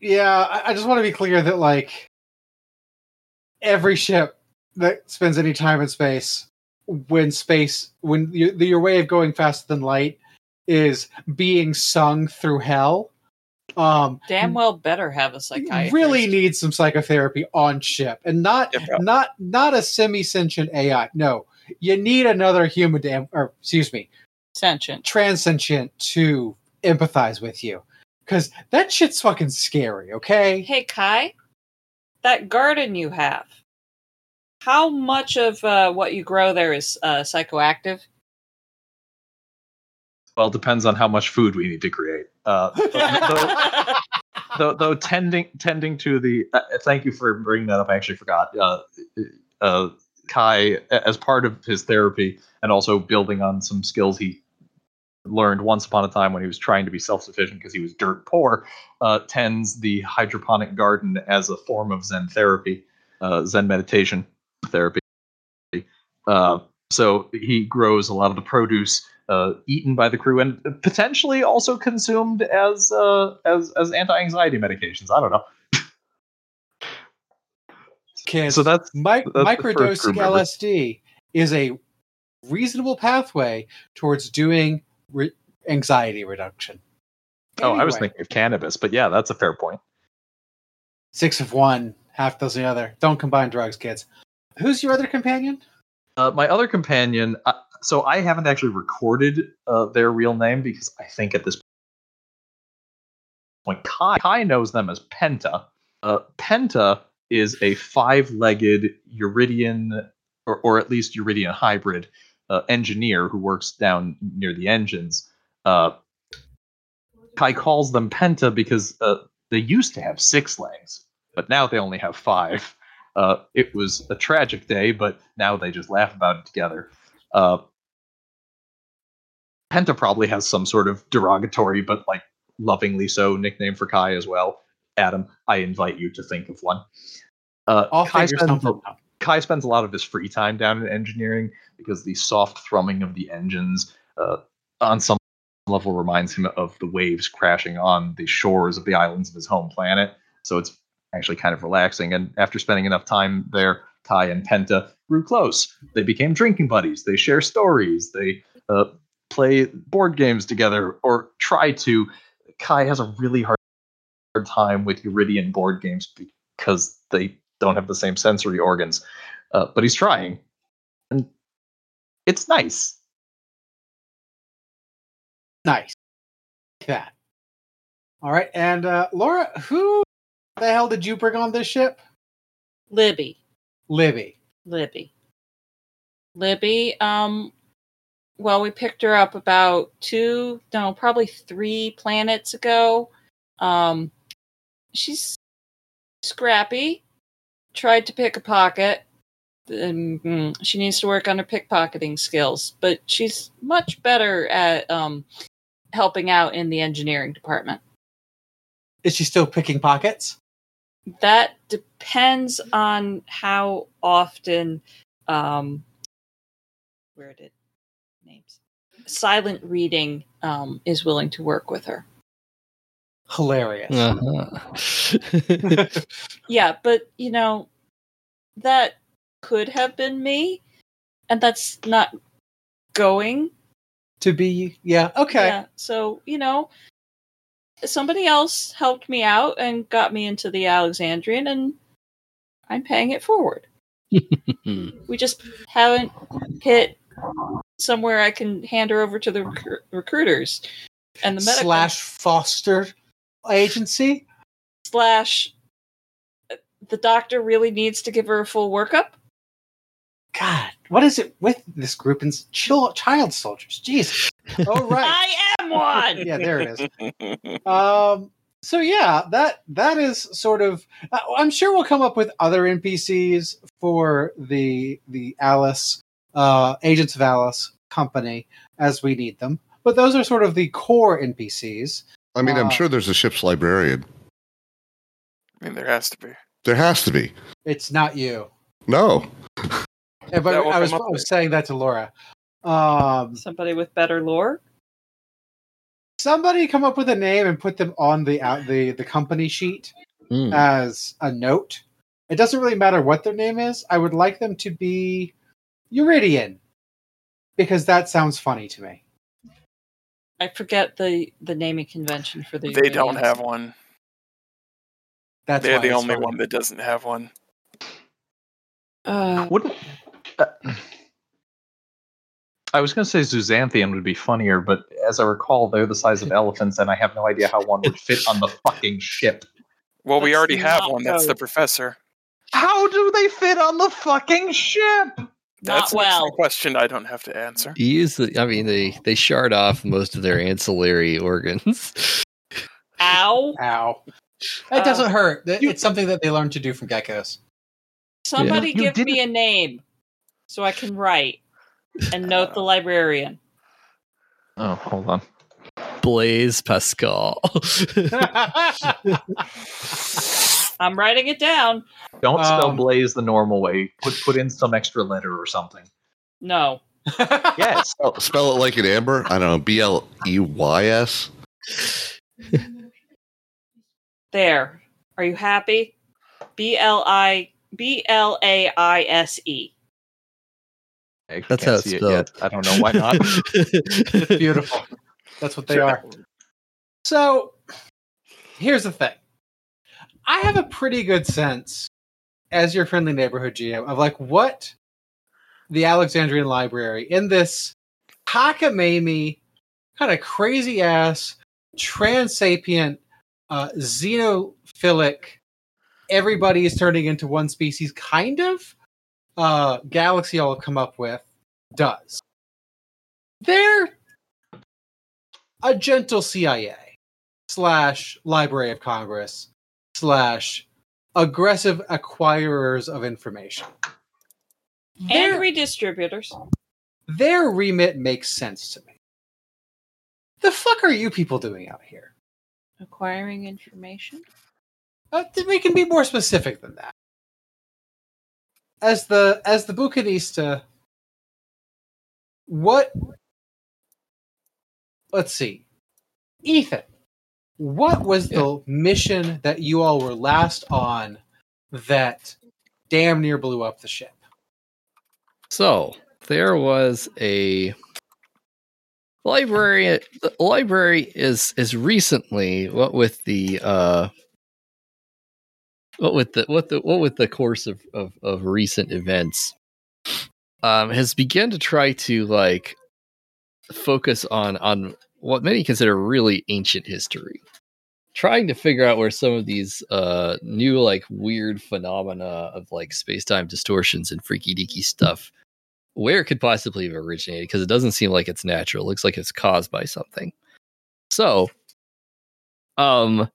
yeah, I, I just want to be clear that like every ship that spends any time in space, when space, when you, your way of going faster than light is being sung through hell, um, Damn well better have a psychiatrist. You really needs some psychotherapy on ship, and not Yeah, not not a semi-sentient AI. No, you need another human to, or excuse me, sentient. transsentient to empathize with you, because that shit's fucking scary. Okay, Hey Kai, that garden you have. How much of uh, what you grow there is uh, psychoactive? Well, it depends on how much food we need to create. Uh, though, though, though tending tending to the. Uh, thank you for bringing that up. I actually forgot. Uh, uh, Kai, as part of his therapy, and also building on some skills he learned once upon a time when he was trying to be self-sufficient because he was dirt poor, uh, tends the hydroponic garden as a form of Zen therapy, uh, Zen meditation therapy. Uh, so he grows a lot of the produce uh, eaten by the crew and potentially also consumed as uh, as as anti-anxiety medications. I don't know. kids. So that's Mi- that's the first crew microdosing. LSD is a reasonable pathway towards doing re- anxiety reduction. oh, I was thinking of cannabis, but yeah, that's a fair point. six of one, half dozen the other. Don't combine drugs, kids. Who's your other companion? Uh, my other companion, uh, so I haven't actually recorded uh, their real name because I think at this point Kai, Kai knows them as Penta. Uh, Penta is a five-legged Uridian, or, or at least Uridian hybrid uh, engineer who works down near the engines. Uh, Kai calls them Penta because they used to have six legs, but now they only have five. Uh, it was a tragic day, but now they just laugh about it together. Uh, Penta probably has some sort of derogatory, but like lovingly so, nickname for Kai as well. Adam, I invite you to think of one. Uh, Kai, spends. Kai spends a lot of his free time down in engineering because the soft thrumming of the engines uh, on some level reminds him of the waves crashing on the shores of the islands of his home planet. So it's actually kind of relaxing. And after spending enough time there, Kai and Penta grew close. They became drinking buddies. They share stories. They uh, play board games together or try to. Kai has a really hard time with Uridian board games because they don't have the same sensory organs. Uh, but he's trying, and it's nice. Nice. That. All right, and uh, Laura, who the hell did you bring on this ship? Libby. Libby. Libby. Libby, um, well, we picked her up about two, no, probably three planets ago. Um, she's scrappy, tried to pick a pocket. Um, mm, she needs to work on her pickpocketing skills, but she's much better at um, helping out in the engineering department. Is she still picking pockets? That depends on how often um where did names silent reading um is willing to work with her. Hilarious. Uh-huh. Yeah, but you know that could have been me and that's not going. To be, yeah, okay. Yeah, so, you know, somebody else helped me out and got me into the Alexandrian and I'm paying it forward. We just haven't hit somewhere I can hand her over to the recru- recruiters and the medical Slash foster agency. slash. The doctor really needs to give her a full workup. God, what is it with this group and s- child soldiers? Jesus. All right. I am on. Yeah, there it is. Um, so yeah, that that is sort of. Uh, I'm sure we'll come up with other NPCs for the the Alice uh, Agents of Alice company as we need them. But those are sort of the core NPCs. I mean, I'm Uh, sure there's a ship's librarian. I mean, there has to be. There has to be. It's not you. No. Yeah, but I was, I was saying that to Laura. Um, Somebody with better lore. Somebody come up with a name and put them on the out the the company sheet Hmm. as a note. It doesn't really matter what their name is. I would like them to be Euridian because that sounds funny to me. I forget the the naming convention for the. They don't have one. That's They're the only funny. one that doesn't have one. Uh, Wouldn't uh, I was going to say Zuzanthian would be funnier, but as I recall, they're the size of elephants, and I have no idea how one would fit on the fucking ship. Well, we Let's already have not one. That's the professor. How do they fit on the fucking ship? That's not an well. excellent question I don't have to answer. You use the, I mean, they they shard off most of their ancillary organs. Ow! Ow. It Uh, doesn't hurt. It- you- It's something that they learn to do from geckos. Somebody You give me a name so I can write and note the librarian. Oh, hold on. Blaise Pascal. I'm writing it down. Don't spell Um, Blaze the normal way. Put put in some extra letter or something. No. Yes. Spell, spell it like an amber. I don't know. B L E Y S. There. Are you happy? B L I B L A I S E. I That's can't how it's see it spelled. yet. I don't know why not. It's beautiful. That's what they are. So here's the thing. I have a pretty good sense as your friendly neighborhood GM of like what the Alexandrian Library in this cockamamie kind of crazy ass transapient uh xenophilic everybody is turning into one species kind of uh galaxy I'll come up with does. They're a gentle CIA slash Library of Congress slash aggressive acquirers of information. And Their, redistributors. their remit makes sense to me. The fuck are you people doing out here? Acquiring information. Uh, th- we can be more specific than that. As the as the Bucanista, what? Let's see, Ethan. What was the mission that you all were last on that damn near blew up the ship? So there was a library. The library is is recently what with the uh, what with the what the what with the course of of, of recent events um, has begun to try to like focus on on what many consider really ancient history trying to figure out where some of these uh new like weird phenomena of like space-time distortions and freaky deaky stuff where it could possibly have originated because it doesn't seem like it's natural. It looks like it's caused by something. So, um,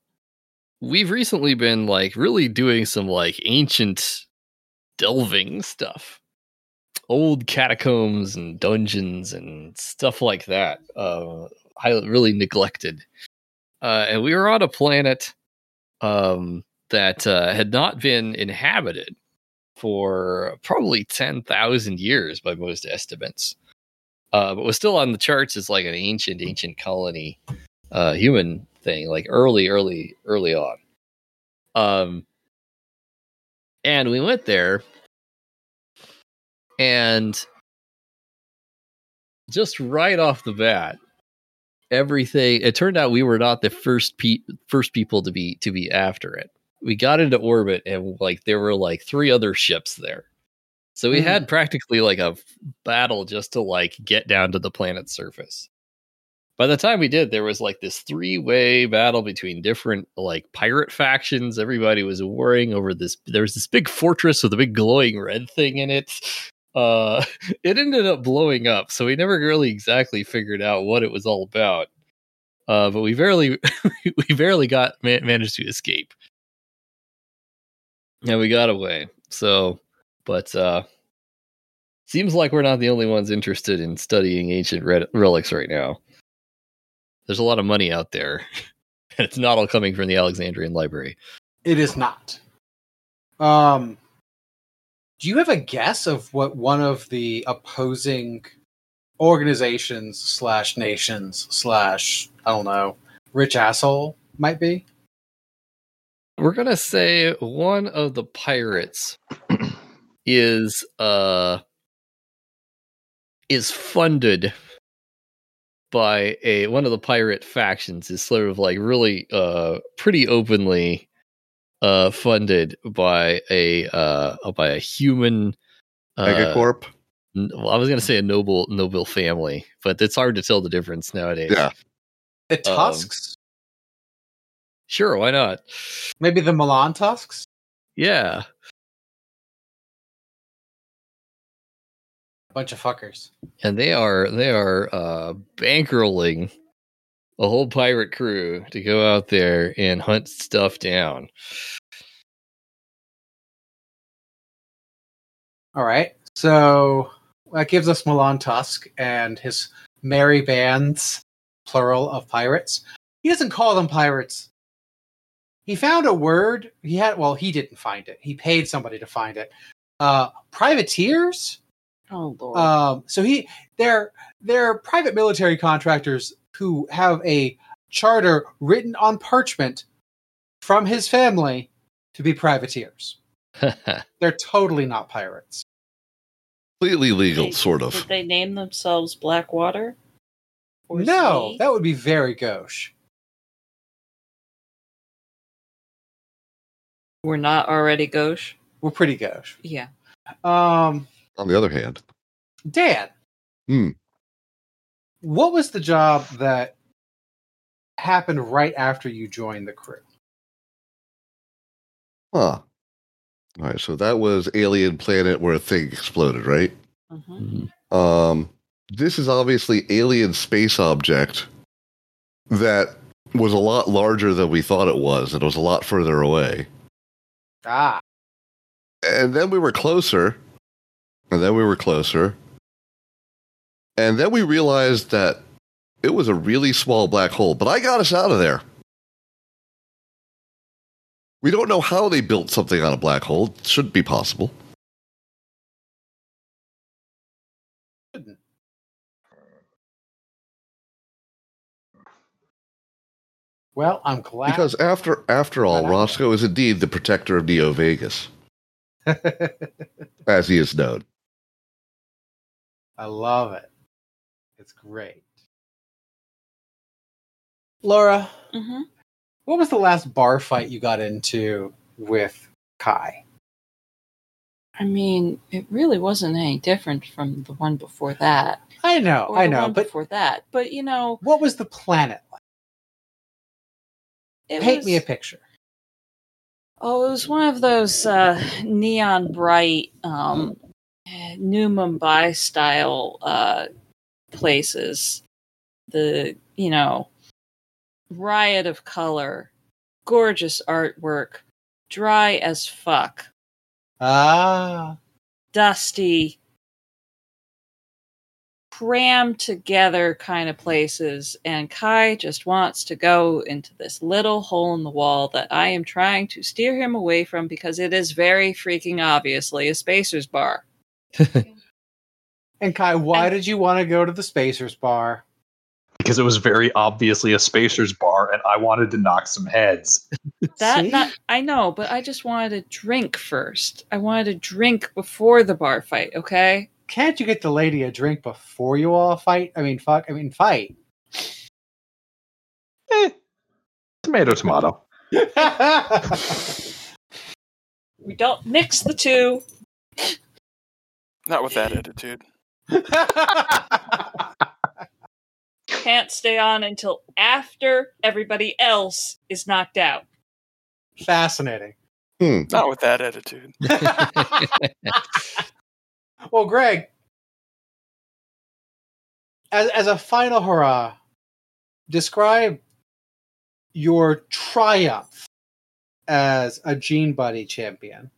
we've recently been like really doing some like ancient delving stuff, old catacombs and dungeons and stuff like that. Uh, highly, really neglected. Uh, and we were on a planet um, that uh, had not been inhabited for probably 10,000 years by most estimates. Uh, but was still on the charts as like an ancient, ancient colony, uh, human thing, like early, early, early on. Um, and we went there, and just right off the bat, everything. It turned out we were not the first pe- first people to be to be after it we got into orbit and like there were like three other ships there. So we Mhm. had practically like a battle just to like get down to the planet's surface. By the time we did, there was like this three-way battle between different like pirate factions. Everybody was warring over this. There was this big fortress with a big glowing red thing in it. Uh, it ended up blowing up, so we never really exactly figured out what it was all about. uh, but we barely we barely got ma- managed to escape. And we got away. So, but uh, seems like we're not the only ones interested in studying ancient re- relics right now. There's a lot of money out there. and it's not all coming from the Alexandrian Library. It is not. Um, do you have a guess of what one of the opposing organizations slash nations slash I don't know rich asshole might be? We're gonna say one of the pirates is uh is funded by a one of the pirate factions is sort of like really uh pretty openly uh funded by a uh by a human uh, Megacorp. n- well, I was gonna say a noble noble family, but it's hard to tell the difference nowadays. Yeah. The Um, Tusks? Sure, why not? Maybe the Milan Tusks? Yeah. Bunch of fuckers. and they are they are uh bankrolling a whole pirate crew to go out there and hunt stuff down. All right. So that gives us Milan Tusk and his merry bands, plural of pirates. He doesn't call them pirates. He found a word. He had well, he didn't find it. He paid somebody to find it. Uh privateers? Oh lord. Um, so he they're they're private military contractors who have a charter written on parchment from his family to be privateers. They're totally not pirates. Completely legal, They- sort of. Did they name themselves Blackwater? Or no, Sea? that would be very gauche. We're not already gauche. We're pretty gauche. Yeah. Um, On the other hand, Dan. Hmm. What was the job that happened right after you joined the crew? huh? All right, so that was alien planet where a thing exploded, right? hmm Um, this is obviously alien space object that was a lot larger than we thought it was, and it was a lot further away. Ah, And then we were closer, and then we were closer, and then we realized that it was a really small black hole. But I got us out of there. We don't know how they built something on a black hole. It shouldn't be possible. well, I'm glad. Because after after all, Roscoe is indeed the protector of Neo Vegas, as he is known. I love it. It's great. Laura, hmm what was the last bar fight you got into with Kai? I mean, it really wasn't any different from the one before that. I know, I know, but before that. But you know, what was the planet like? it Paint was, me a picture. Oh, it was one of those uh, neon bright um, New Mumbai style uh, places. The you know riot of color, gorgeous artwork, dry as fuck, Ah, dusty, crammed together kind of places. And Kai just wants to go into this little hole in the wall that I am trying to steer him away from because it is very freaking obviously a Spacers bar. and Kai, why And- did you want to go to the Spacers bar? because it was very obviously a Spacers bar, and I wanted to knock some heads. That not I know, but I just wanted to drink first. I wanted to drink before the bar fight, okay? Can't you get the lady a drink before you all fight? I mean, fuck. I mean, fight. Eh, tomato, tomato. We don't mix the two. Not with that attitude. Can't stay on until after everybody else is knocked out. Fascinating. Hmm. Not with that attitude. well, Greg, as as a final hurrah, describe your triumph as a Gene Buddy champion.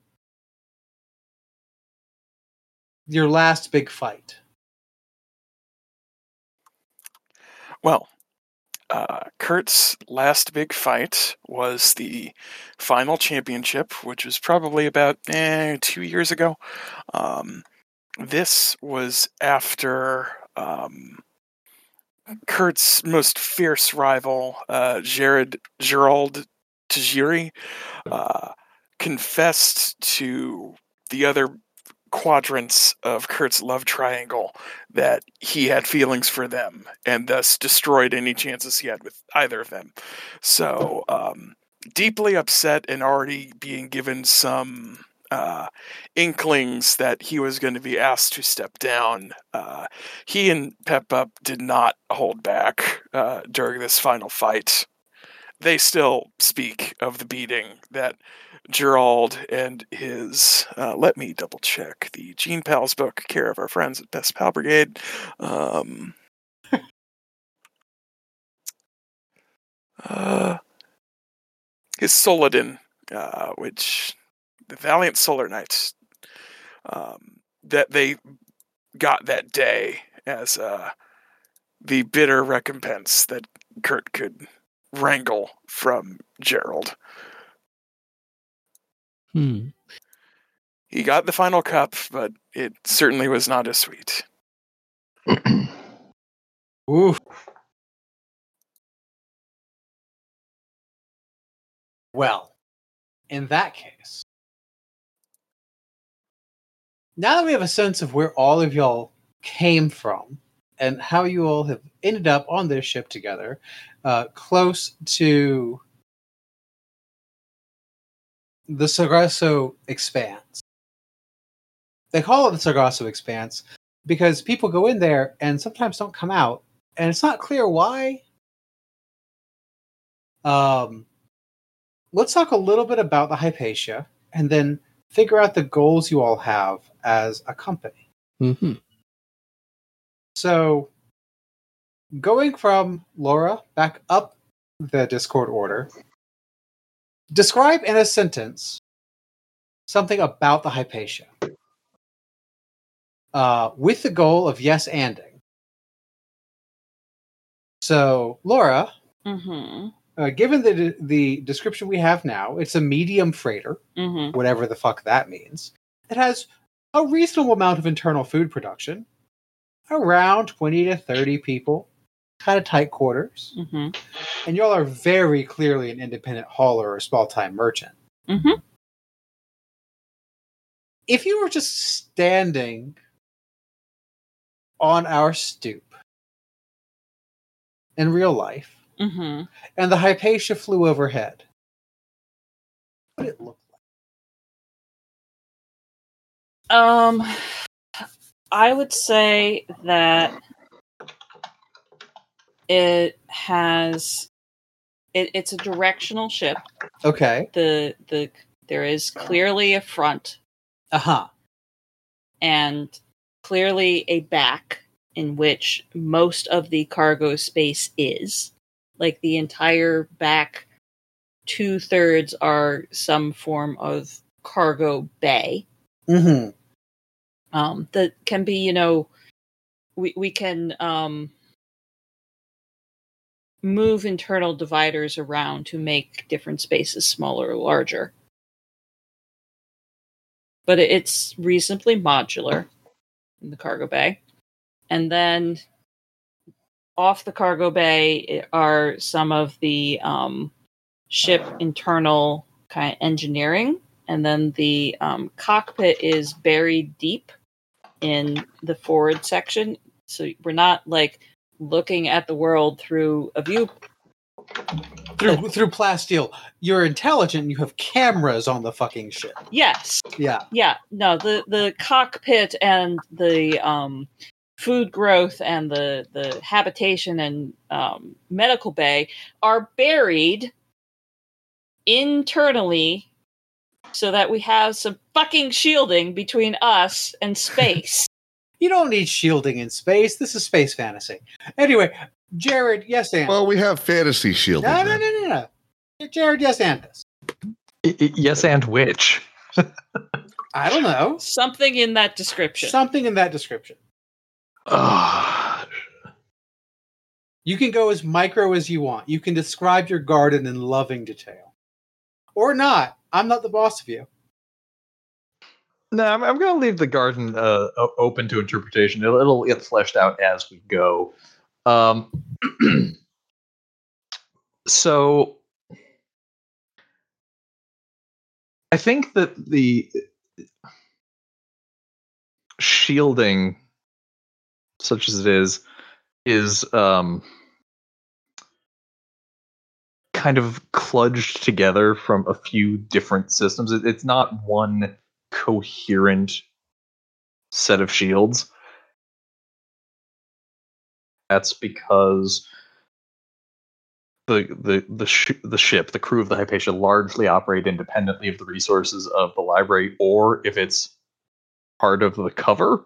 Your last big fight. Well, uh, Kurt's last big fight was the final championship, which was probably about eh, two years ago. Um, this was after um, Kurt's most fierce rival, uh, Jared Gerald Tajiri, uh, confessed to the other quadrants of Kurt's love triangle that he had feelings for them and thus destroyed any chances he had with either of them. So, um, deeply upset and already being given some uh, inklings that he was going to be asked to step down, uh, he and Pep Up did not hold back uh, during this final fight. They still speak of the beating that Gerald and his, uh, let me double check the Gene Pals book, care of our friends at Best Pal Brigade. Um, uh, his Soladin, uh, which the Valiant Solar Knights, um, that they got that day as uh, the bitter recompense that Kurt could wrangle from Gerald. Hmm. He got the final cup, but it certainly was not as sweet. Oof. Well, in that case, now that we have a sense of where all of y'all came from and how you all have ended up on this ship together, uh, close to the Sargasso Expanse. They call it the Sargasso Expanse because people go in there and sometimes don't come out, and it's not clear why. Um, let's talk a little bit about the Hypatia and then figure out the goals you all have as a company. hmm So, going from Laura back up the Discord order, describe in a sentence something about the Hypatia uh, with the goal of yes anding. So, Laura, Mm-hmm. uh, given the the description we have now, it's a medium freighter, Mm-hmm. whatever the fuck that means. It has a reasonable amount of internal food production, around twenty to thirty people, kind of tight quarters, Mm-hmm. and y'all are very clearly an independent hauler or small time merchant. Mm-hmm. If you were just standing on our stoop in real life, Mm-hmm. and the Hypatia flew overhead, what would it look like? Um, I would say that it has it, it's a directional ship. Okay. The the there is clearly a front Uh huh. and clearly a back in which most of the cargo space is. Like the entire back two thirds are some form of cargo bay. Mm-hmm. um, that can be, you know, we we can um, move internal dividers around to make different spaces smaller or larger. But it's reasonably modular in the cargo bay, and then off the cargo bay are some of the um, ship internal kind of engineering. And then the um, cockpit is buried deep in the forward section. So we're not like looking at the world through a view Through through plasteel, you're intelligent. and You have cameras on the fucking ship. yes Yeah. yeah no the the cockpit and the um food growth and the the habitation and um, medical bay are buried internally so that we have some fucking shielding between us and space You don't need shielding in space. This is space fantasy. Anyway, Jared, yes and. Well, we have fantasy shielding. no, no, no, no, no. Jared, yes and this. I- I- yes, and which? I don't know. Something in that description. Something in that description. Ah, You can go as micro as you want. You can describe your garden in loving detail. Or not. I'm not the boss of you. No, I'm, I'm going to leave the garden uh, open to interpretation. It'll, it'll get fleshed out as we go. Um, so, I think that the shielding, such as it is, is um, kind of kludged together from a few different systems. It, it's not one coherent set of shields. That's because the the the sh- the ship, the crew of the Hypatia, largely operate independently of the resources of the library, or if it's part of the cover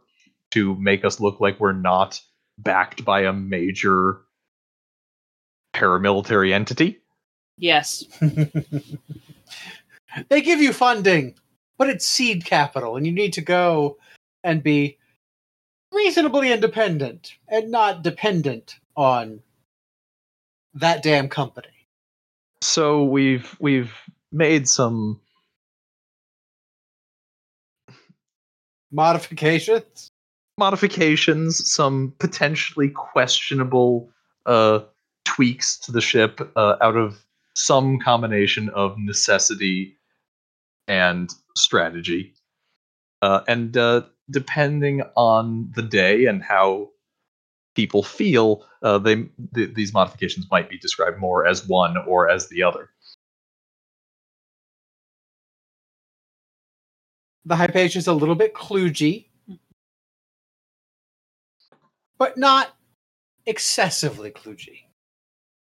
to make us look like we're not backed by a major paramilitary entity. yes. they give you funding, but it's seed capital, and you need to go and be reasonably independent and not dependent on that damn company. So we've we've made some Modifications? modifications, some potentially questionable uh, tweaks to the ship uh, out of some combination of necessity and strategy. Uh, and uh, depending on the day and how people feel, uh, they th- these modifications might be described more as one or as the other. The Hypatia is a little bit kludgy, but not excessively kludgy.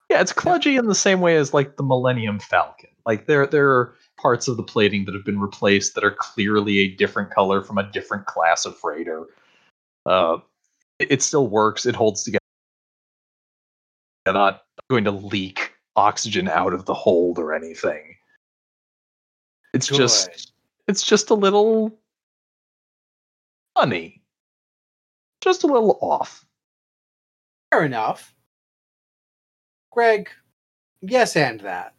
Yeah, it's kludgy in the same way as like the Millennium Falcon. Like there there are parts of the plating that have been replaced that are clearly a different color from a different class of freighter. Uh, it, it still works. It holds together. They're not going to leak oxygen out of the hold or anything. It's just it's just a little funny. Just a little off. Fair enough. Greg, yes, and that.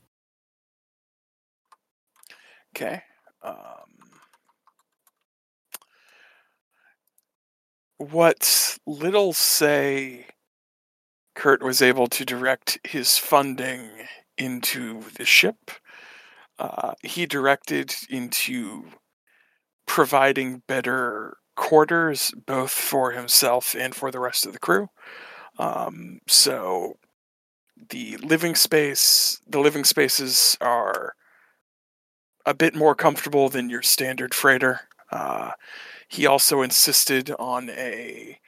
Okay. Um, what little say Kurt was able to direct his funding into the ship, uh, he directed into providing better quarters both for himself and for the rest of the crew. Um, so the living space, the living spaces are a bit more comfortable than your standard freighter. Uh, he also insisted on a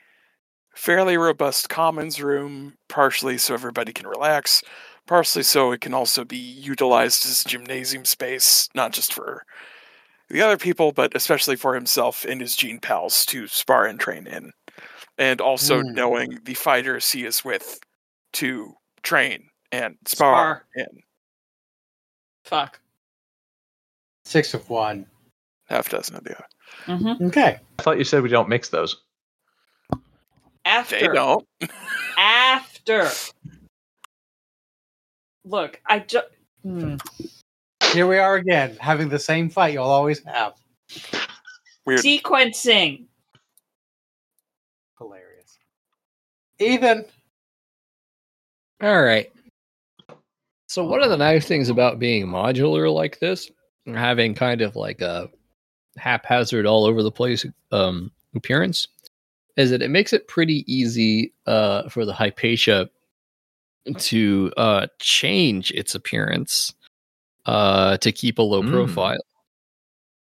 fairly robust commons room, partially so everybody can relax, partially so it can also be utilized as gymnasium space, not just for the other people, but especially for himself and his gene pals to spar and train in. And also Hmm. knowing the fighters he is with to train and spar, Spar. in. Fuck. Six of one. Half dozen of the other. hmm Okay. I thought you said we don't mix those. After. They don't. After. Look, I just. Here we are again, having the same fight you'll always have. Weird. Sequencing. Hilarious. Ethan, All right. So one of the nice things about being modular like this, and having kind of like a haphazard all over the place um, appearance, is that it makes it pretty easy uh, for the Hypatia to uh, change its appearance uh, to keep a low Mm. profile.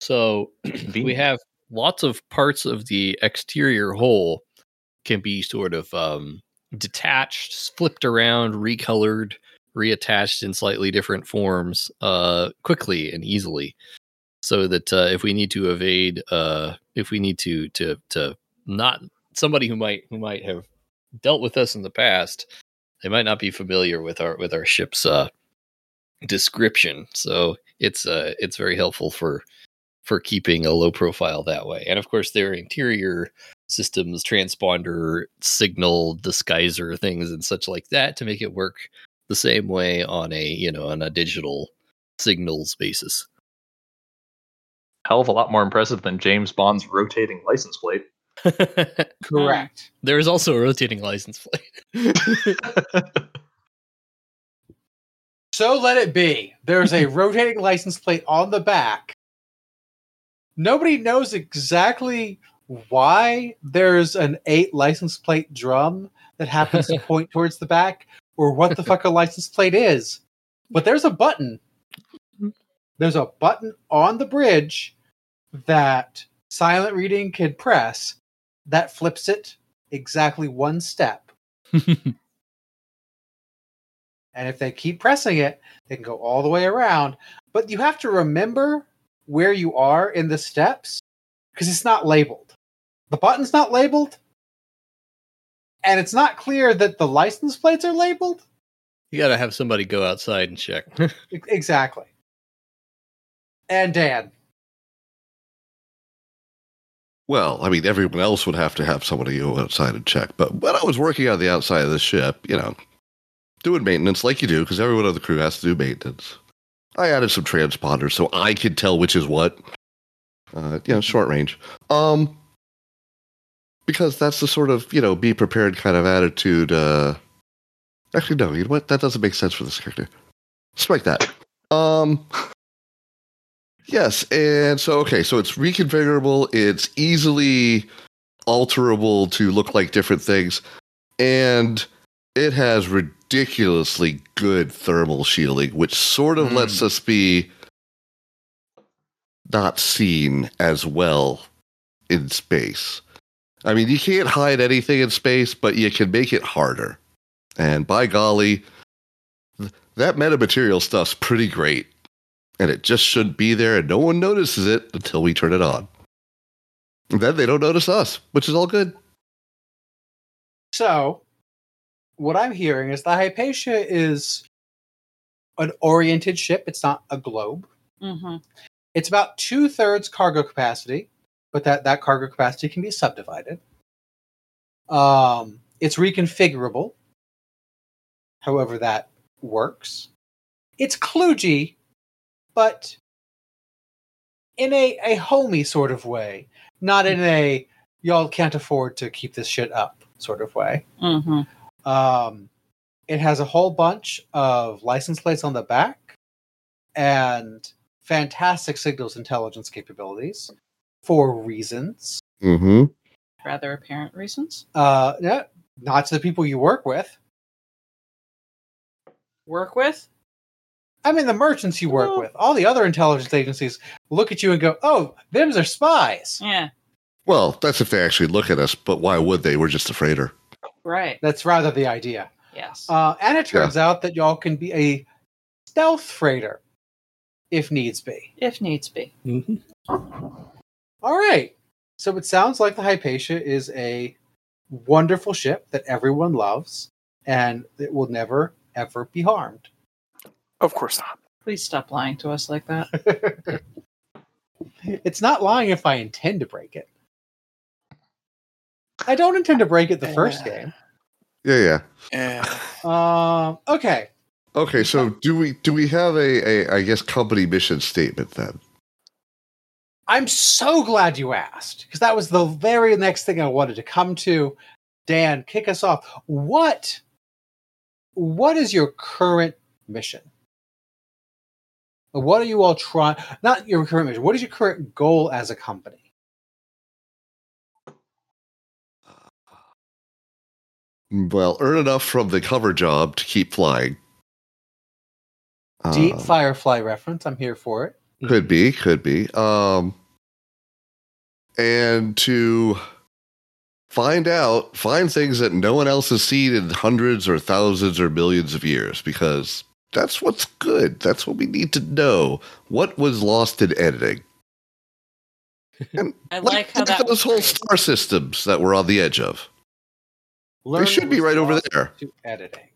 So we have lots of parts of the exterior hull can be sort of um, detached, flipped around, recolored, reattached in slightly different forms uh, quickly and easily. So that uh, if we need to evade, uh, if we need to to to not somebody who might who might have dealt with us in the past they might not be familiar with our with our ship's uh, description. So it's uh it's very helpful for for keeping a low profile that way. And of course, their interior systems, transponder, signal, disguiser things, and such like that to make it work the same way on a you know on a digital signals basis. Hell of a lot more impressive than James Bond's rotating license plate. Correct. there is also a rotating license plate. So let it be. There's a rotating license plate on the back. Nobody knows exactly why there's an eight license plate drum that happens to point towards the back or what the fuck a license plate is. But there's a button. There's a button on the bridge that silent reading can press that flips it exactly one step. And if they keep pressing it, they can go all the way around. But you have to remember where you are in the steps because it's not labeled. The button's not labeled. And it's not clear that the license plates are labeled. you got to have somebody go outside and check. Exactly. And Dan, Well, I mean, everyone else would have to have somebody go outside and check. But when I was working on the outside of the ship, you know, doing maintenance like you do, because everyone on the crew has to do maintenance, I added some transponders so I could tell which is what. Uh, you know, short range. Um, because that's the sort of you know be prepared kind of attitude. Uh, actually, no, you know what? That doesn't make sense for this character. Strike that. Um, yes, and so okay, so it's reconfigurable. It's easily alterable to look like different things, and it has ridiculously good thermal shielding, which sort of Hmm. lets us be not seen as well in space. I mean, you can't hide anything in space, but you can make it harder. And by golly, th- that metamaterial stuff's pretty great. And it just shouldn't be there, and no one notices it until we turn it on. And then they don't notice us, which is all good. so what I'm hearing is the Hypatia is an oriented ship. It's not a globe. Mm-hmm. It's about two thirds cargo capacity, but that, that cargo capacity can be subdivided. Um, it's reconfigurable, however that works. It's kludgy, but in a, a homey sort of way, not in a y'all can't afford to keep this shit up sort of way. Mm-hmm. Um, it has a whole bunch of license plates on the back and fantastic signals intelligence capabilities for reasons. Mm-hmm. Rather apparent reasons. Uh, yeah, not to the people you work with. Work with? I mean, the merchants you work Well- with. All the other intelligence agencies look at you and go, "Oh, them's are spies." Yeah. Well, that's if they actually look at us, but why would they? We're just a freighter. Right. That's rather the idea. Yes. Uh, and it turns out that y'all can be a stealth freighter if needs be. if needs be. Mhm. All right. So it sounds like the Hypatia is a wonderful ship that everyone loves and it will never, ever be harmed. Of course not. Please stop lying to us like that. it's not lying if I intend to break it. I don't intend to break it the first game. Yeah, yeah. Um, okay. Okay, so do we do we have a, a I guess company mission statement then? I'm so glad you asked because that was the very next thing I wanted to come to. Dan, kick us off. What what is your current mission? What are you all trying? Not your current mission. What is your current goal as a company? Well, earn enough from the cover job to keep flying. Deep Um, Firefly reference. I'm here for it. Could be, could be. Um, and to find out, find things that no one else has seen in hundreds or thousands or millions of years, because that's what's good. That's what we need to know. What was lost in editing? And I like how that those whole phrased. star systems that we're on the edge of. They should be right over there. To editing.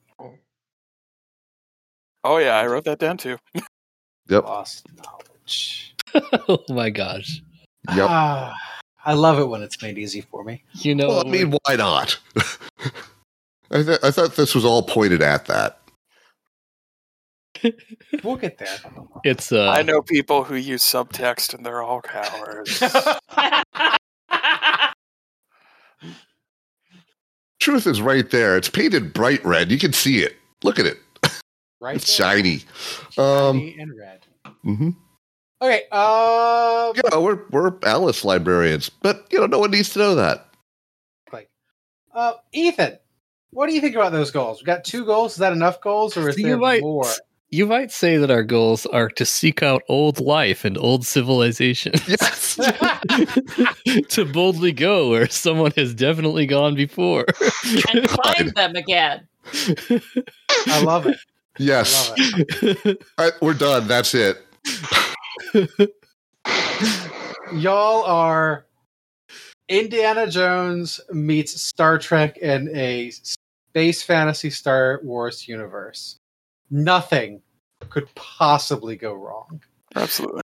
Oh yeah, I wrote that down too. Yep. Lost knowledge. oh my gosh. Yep. Ah, I love it when it's made easy for me. You know, Well, I mean, why not? I, th- I thought this was all pointed at that. We'll get there. it's uh, I know people who use subtext and they're all cowards. Truth is right there. It's painted bright red. You can see it. Look at it. Right? It's there. shiny. Um, Shiny and red. Mm-hmm. Okay. Um. You know, we're we're Alice librarians, but you know, no one needs to know that. Like, Uh, Ethan, what do you think about those goals? We got two goals. Is that enough goals, or is You there might- more? you might say that our goals are to seek out old life and old civilization, Yes. to boldly go where someone has definitely gone before. and find them again. I love it. I yes. love it. All right, we're done. That's it. Y'all are Indiana Jones meets Star Trek in a space fantasy Star Wars universe. Nothing could possibly go wrong. Absolutely.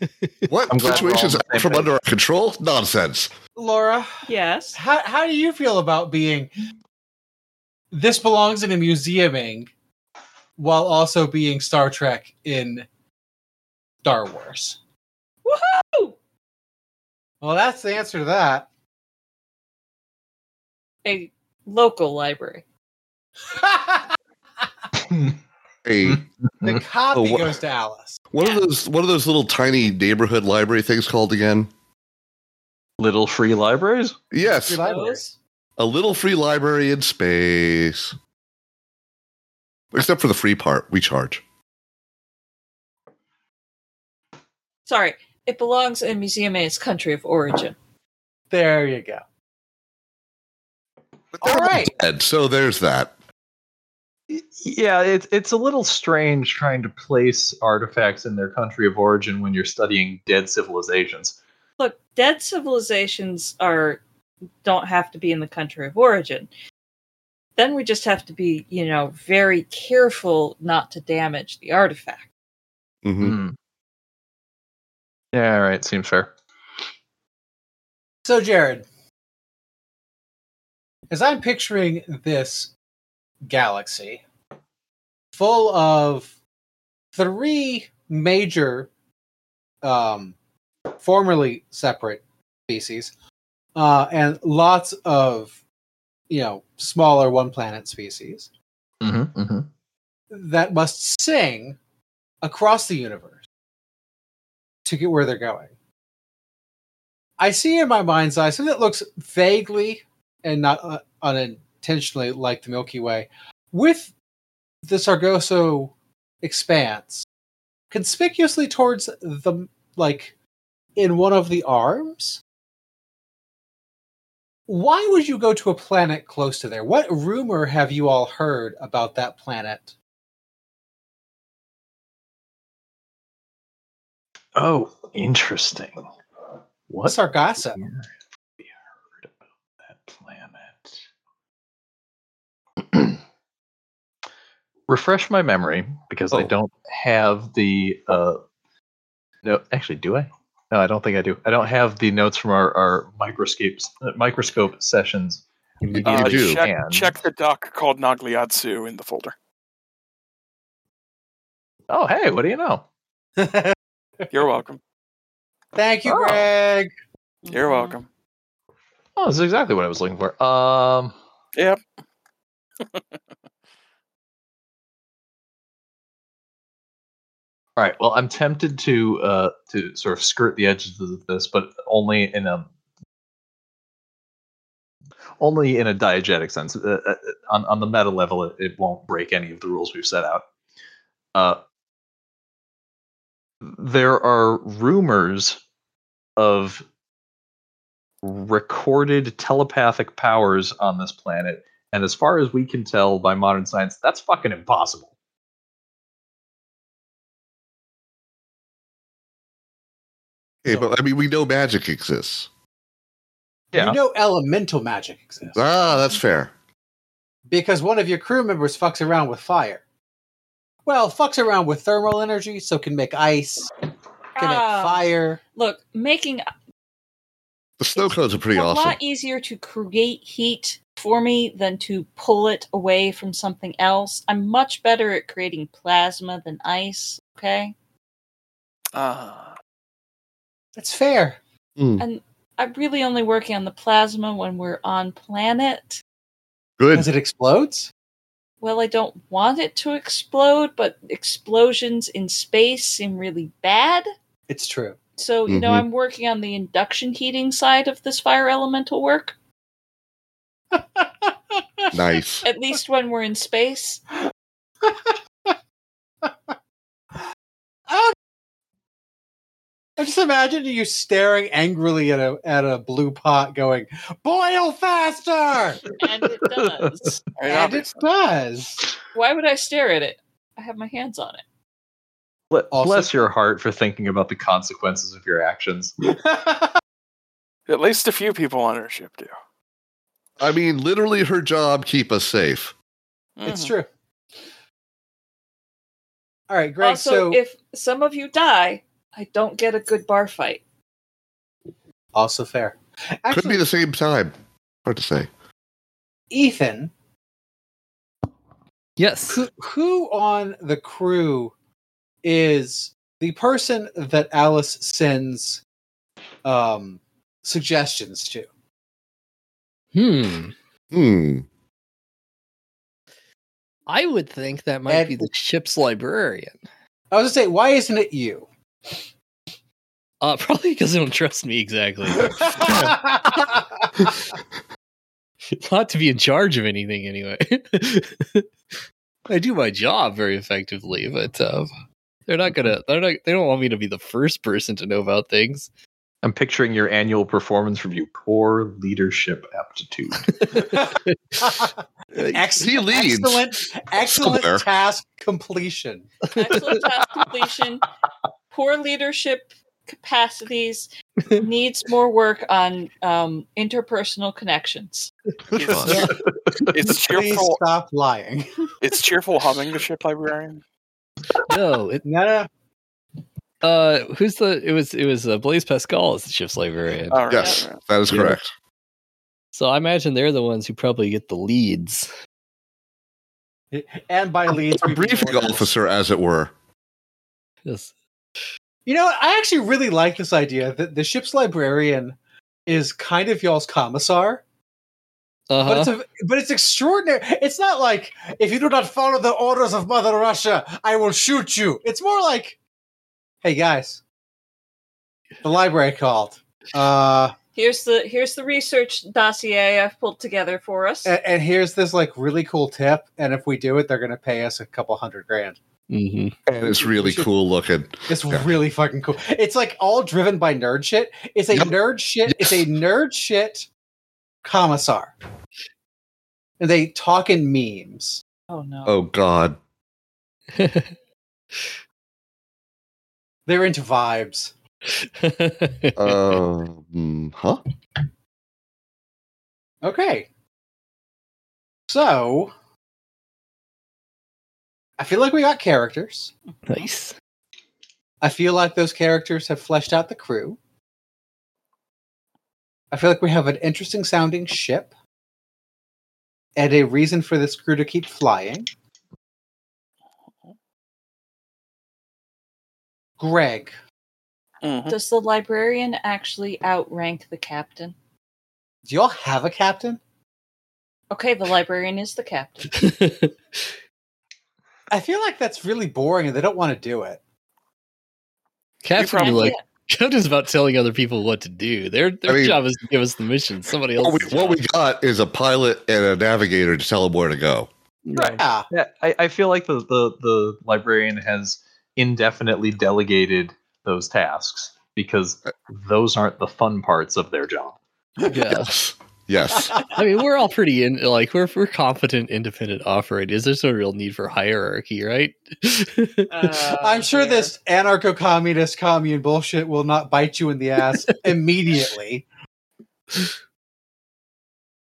What I'm glad we're situations on the same from under our control? Nonsense. Laura, Yes. how how do you feel about being this belongs in a museuming while also being Star Trek in Star Wars? Woohoo! Well, that's the answer to that. A local library. Hey, the copy Oh, wha- goes to Alice. what are those? What are those little tiny neighborhood library things called again? Little free libraries? Yes, Free library. Those? a little free library in space. Except for the free part, we charge. Sorry, it belongs in a museum in its country of origin. There you go. But All dead, so there's that. Yeah, it's it's a little strange trying to place artifacts in their country of origin when you're studying dead civilizations. Look, dead civilizations are don't have to be in the country of origin. Then we just have to be, you know, very careful not to damage the artifact. hmm Hmm. Yeah, right. seems fair. So, Jared, as I'm picturing this galaxy full of three major, um, formerly separate species, uh, and lots of, you know, smaller one planet species Mm-hmm, mm-hmm. that must sing across the universe to get where they're going. I see in my mind's eye something that looks vaguely and not uh, unintentionally like the Milky Way, with the Sargasso expanse conspicuously towards the like in one of the arms. Why would you go to a planet close to there? What rumor have you all heard about that planet? Oh, interesting. What Sargasso. have we heard about that planet? Refresh my memory because I Oh. don't have the. Uh, no, actually, do I? No, I don't think I do. I don't have the notes from our, our microscopes, uh, microscope sessions. You Uh, do. check, And- check the doc called Nagliatsu in the folder. Oh, hey, what do you know? You're welcome. Thank you, Oh. Greg. You're welcome. Oh, this is exactly what I was looking for. Um, Yep. All right. Well, I'm tempted to uh, to sort of skirt the edges of this, but only in a only in a diegetic sense. Uh, uh, on on the meta level, it, it won't break any of the rules we've set out. Uh, there are rumors of recorded telepathic powers on this planet, and as far as we can tell by modern science, that's fucking impossible. Okay, but I mean, we know magic exists. Yeah. You know elemental magic exists. Ah, that's fair. Because one of your crew members fucks around with fire. well, fucks around with thermal energy, so can make ice, can make Ah, fire. Look, making The snow cones are pretty a awesome. lot easier to create heat for me than to pull it away from something else. I'm much better at creating plasma than ice. Okay, Ah. That's fair. Mm, I'm really only working on the plasma when we're on planet. good. Because it explodes. Well, I don't want it to explode, but explosions in space seem really bad. It's true. So, you know, Mhm. I'm working on the induction heating side of this fire elemental work, Nice. at least when we're in space. I just imagine you staring angrily at a at a blue pot, going, "Boil faster!" And it does. And it does. Why would I stare at it? I have my hands on it. Ble- Also- Bless your heart for thinking about the consequences of your actions. At least a few people on her ship do. I mean, literally, her job keep us safe. it's Mhm. true. All right, Greg. also, so if some of you die, I don't get a good bar fight. also fair. Could be the same time. Hard to say. Ethan, Yes. who, who on the crew is the person that Alice sends um, suggestions to? Hmm. Hmm. I would think that might Ed- be the ship's librarian. I was gonna say, why isn't it you? Uh, probably because they don't trust me exactly. Not to be in charge of anything anyway. I do my job very effectively, but um, they're not gonna. They're not. They don't want me to be the first person to know about things. I'm picturing your annual performance review. Poor leadership aptitude. Ex- he leads. Excellent, excellent task completion. Excellent task completion, poor leadership capacities, needs more work on um, interpersonal connections. It's, it's Please cheerful. stop lying. It's cheerful humming. The ship librarian. No, it, No, no, uh, who's the? It was. It was uh, Blaise Pascal as the ship's librarian. All right, Yes, all right. that is Yeah. correct. So I imagine they're the ones who probably get the leads. and by leads, A we briefing officer, as it were. Yes. You know. I actually really like this idea that the ship's librarian is kind of y'all's commissar, Uh but it's a, but it's extraordinary. It's not like if you do not follow the orders of Mother Russia, I will shoot you. It's more like, hey guys, the library called, uh, Here's the here's the research dossier I've pulled together for us. and, and here's this like really cool tip, and if we do it, they're going to pay us a couple hundred grand. Hmm And it's really cool looking. It's Yeah. really fucking cool. It's like all driven by nerd shit. It's a Yep. nerd shit. It's a nerd shit commissar. And they talk in memes. oh no. Oh, God. They're into vibes. Um, huh? Okay. So I feel like we got characters. nice. I feel like those characters have fleshed out the crew. I feel like we have an interesting sounding ship and a reason for this crew to keep flying. Greg, Mhm. Does the librarian actually outrank the captain? do y'all have a captain? Okay, the librarian is the captain. I feel like that's really boring and they don't want to do it. Captain, probably- like Captain's about telling other people what to do. Their their I mean- job is to give us the mission. Somebody else. What we, what we got is a pilot and a navigator to tell them where to go. Right. Yeah. Yeah, I, I feel like the, the, the librarian has indefinitely delegated those tasks because uh, those aren't the fun parts of their job. Yeah. Yes. Yes. I mean, we're all pretty in like we're we're competent, independent operators. There's no real need for hierarchy, right? Uh, I'm sure dear. this anarcho communist commune bullshit will not bite you in the ass immediately.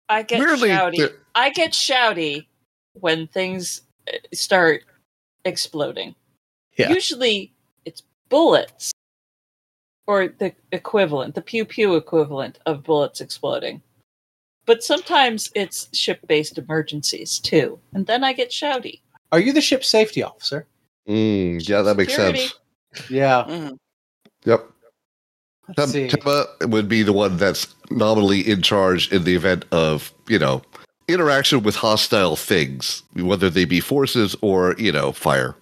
I get Weirdly, shouty. the- I get shouty when things uh, start exploding. Yeah. Usually it's bullets or the equivalent, the pew pew equivalent of bullets exploding. But sometimes it's ship based emergencies too. And then I get shouty. Are you the ship safety officer? Mm, yeah, that makes Security. sense. Yeah. Mhm. Yep. Let's Tem- see. Temma would be the one that's nominally in charge in the event of, you know, interaction with hostile things, whether they be forces or, you know, fire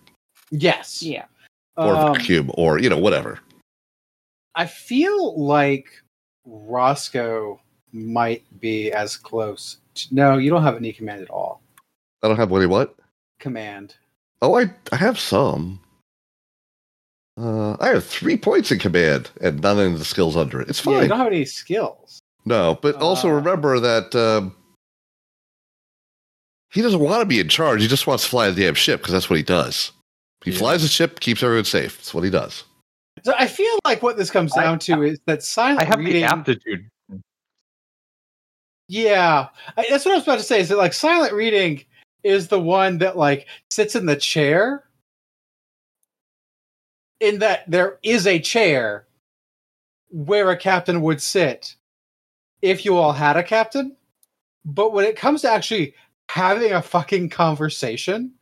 Yes. Yeah. or Um, vacuum or, you know, whatever. I feel like Roscoe might be as close. To, no, you don't have any command at all. I don't have any what? Command. Oh, I, I have some. Uh, I have three points in command and none of the skills under it. It's Yeah, you don't have any skills. no, but also Uh. remember that um, he doesn't want to be in charge. He just wants to fly the damn ship because that's what he does. He Yeah. flies the ship, keeps everyone safe. That's what he does. So I feel like what this comes I- down to is that silent I have reading. the aptitude. Yeah, I, that's what I was about to say. Is that like silent reading is the one that like sits in the chair? In that there is a chair where a captain would sit if you all had a captain, but when it comes to actually having a fucking conversation,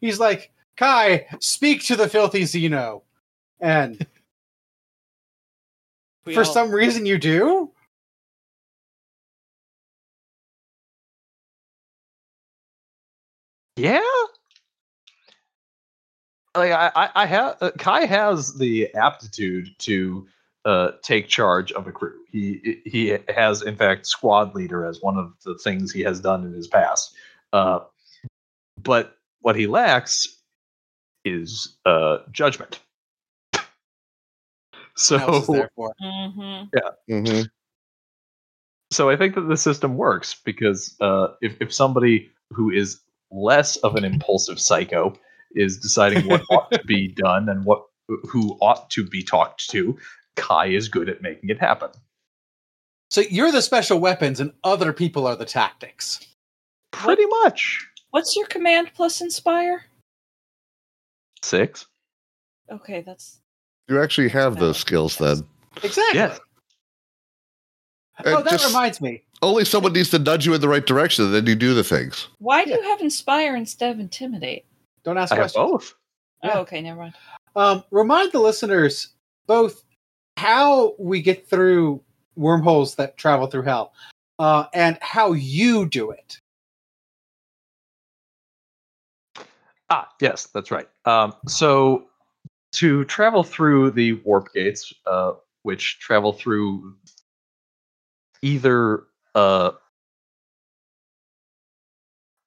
he's like, "Kai, speak to the filthy Xeno," and for all- some reason you do. Yeah. Like I, I, I have uh, Kai has the aptitude to uh, take charge of a crew. He he has in fact squad leader as one of the things he has done in his past. Uh, but what he lacks is uh, judgment. What else is So there for? Mhm. Mm-hmm. so I think that the system works because uh, if if somebody who is less of an impulsive psycho is deciding what ought to be done and what who ought to be talked to, Kai is good at making it happen. So you're the special weapons, and other people are the tactics. Pretty much What's your command plus inspire? six. Okay, that's You actually have those skills then. Exactly. Yes. Oh, that just- reminds me. Only someone needs to nudge you in the right direction, and then you do the things. why do you have inspire instead of intimidate? Don't ask I have questions. both. Yeah. Oh, okay, never mind. Um, remind the listeners both how we get through wormholes that travel through hell, uh, and how you do it. Ah, yes, that's right. Um, so to travel through the warp gates, uh, which travel through either uh,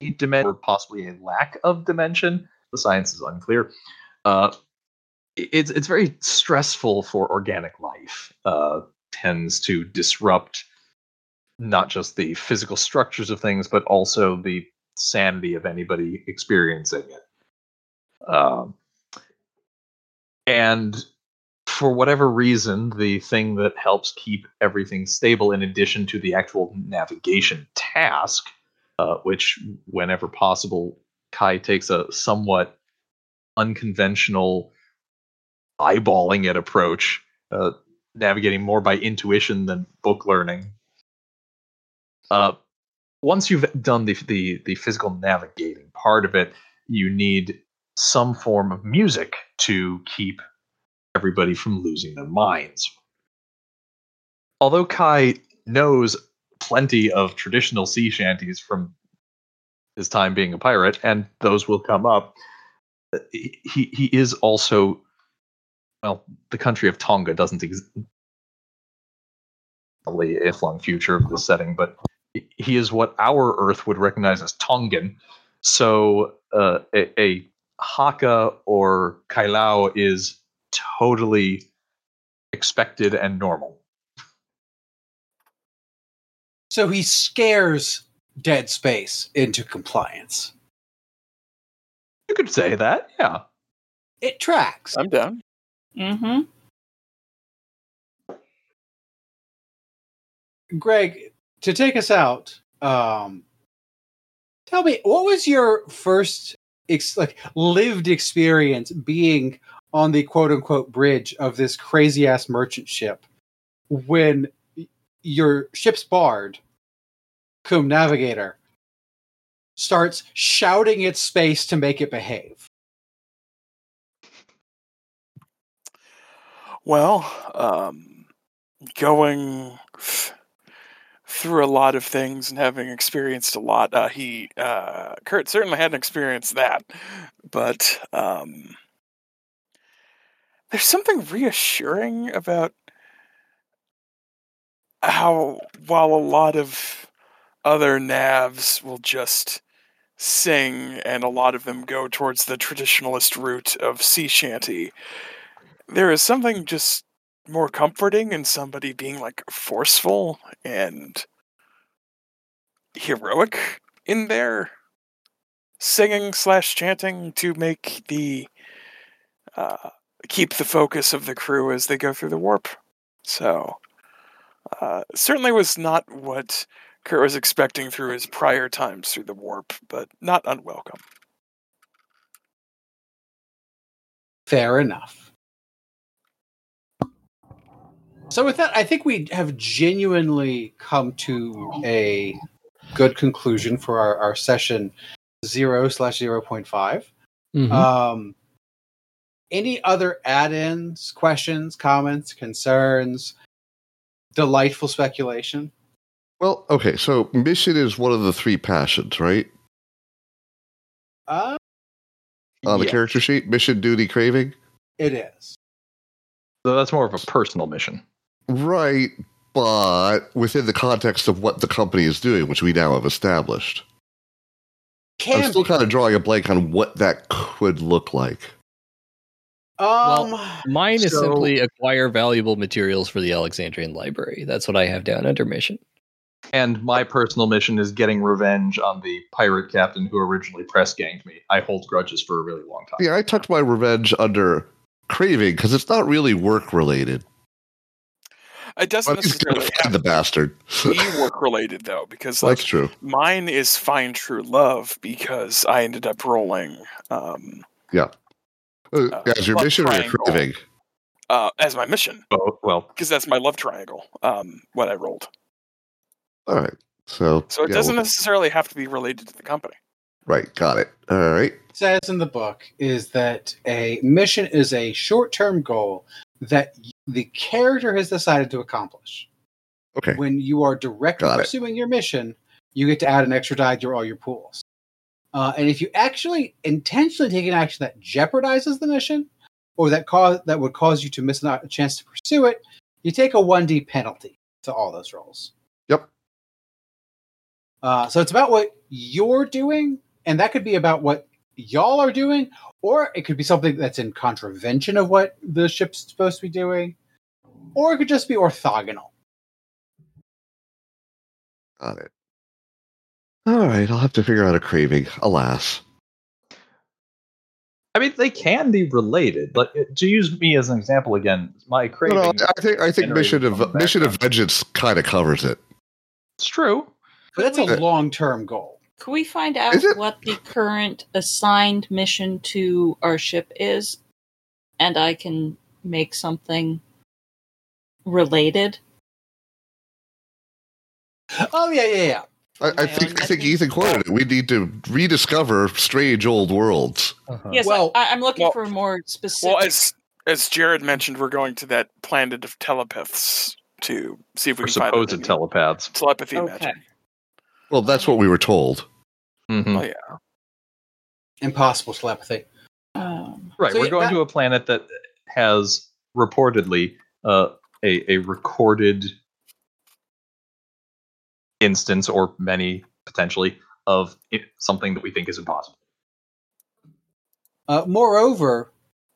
a dimension or possibly a lack of dimension, the science is unclear. Uh, it's it's very stressful for organic life. Uh, tends to disrupt not just the physical structures of things, but also the sanity of anybody experiencing it. Um, and for whatever reason, the thing that helps keep everything stable, in addition to the actual navigation task, uh, which, whenever possible, Kai takes a somewhat unconventional eyeballing it approach, uh, navigating more by intuition than book learning. Uh, once you've done the, the the physical navigating part of it, you need some form of music to keep everybody from losing their minds. Although Kai knows plenty of traditional sea shanties from his time being a pirate, and those will come up, he, he is also, well, the country of Tonga doesn't exist. Flung future of this setting, but he is what our Earth would recognize as Tongan. So uh, a, a haka or kailao is totally expected and normal. So he scares Dead Space into compliance. You could say that, yeah. It tracks. I'm down. Mm-hmm. Greg, to take us out, um, tell me what was your first ex- like lived experience being on the quote unquote bridge of this crazy ass merchant ship when your ship's bard, cum navigator, starts shouting its space to make it behave. Well, um, going through a lot of things and having experienced a lot, uh, he uh, Kurt certainly hadn't experienced that, but um, there's something reassuring about how, while a lot of other navs will just sing, and a lot of them go towards the traditionalist route of sea shanty, there is something just more comforting in somebody being like forceful and heroic in their singing slash chanting to make the uh, keep the focus of the crew as they go through the warp. So uh, certainly was not what Kurt was expecting through his prior times through the warp, but not unwelcome. Fair enough. So with that, I think we have genuinely come to a good conclusion for our, our session zero slash zero point five. Mhm. Um, any other add-ins, questions, comments, concerns, delightful speculation? Well, okay, so mission is one of the three passions, right? Uh, On the Yeah. character sheet, mission, duty, craving. it is. So that's more of a personal mission. Right, but within the context of what the company is doing, which we now have established. Can I'm still be. kind of drawing a blank on what that could look like. Um, Mine is So- simply acquire valuable materials for the Alexandrian Library. That's what I have down under mission. And my personal mission is getting revenge on the pirate captain who originally press ganged me. I hold grudges for a really long time. Yeah, I tucked my revenge under craving because it's not really work related. It doesn't But he's gonna necessarily find the bastard. to be work related though, because like That's true. mine is find true love because I ended up rolling um, Uh, Uh, as your love mission or your craving? uh, as my mission Oh, well, because that's my love triangle. Um, what I rolled, All right. So, so it yeah, doesn't well, necessarily have to be related to the company. right. Got it. All right. says in the book is that a mission is a short-term goal that the character has decided to accomplish. Okay. When you are directly Got it. pursuing your mission, you get to add an extra die to all your pools. Uh, and if you actually intentionally take an action that jeopardizes the mission, or that cause that would cause you to miss a chance to pursue it, you take a one d penalty to all those rolls. Yep. Uh, so it's about what you're doing, and that could be about what y'all are doing, or it could be something that's in contravention of what the ship's supposed to be doing, or it could just be orthogonal. Got it. All right. I'll have to figure out a craving. Alas. I mean, they can be related. Like to use me as an example again, my craving. no, I think I think mission of mission of vengeance kind of covers it. It's true. But that's a long-term goal. Can we find out what the current assigned mission to our ship is? And I can make something related. Oh yeah, yeah, yeah. I, I think I think? Ethan quoted it. We need to rediscover strange old worlds. Uh-huh. Yes, Well- I, I'm looking Well- for more specific. Well, as as Jared mentioned, we're going to that planet of telepaths to see if we Or can find supposed any telepaths. telepathy Okay. magic. Well, that's what we were told. Mhm. Oh yeah, Impossible telepathy. um, Right. So we're yeah, going that- to a planet that has reportedly uh, a a recorded instance or many potentially of something that we think is impossible. Uh, moreover,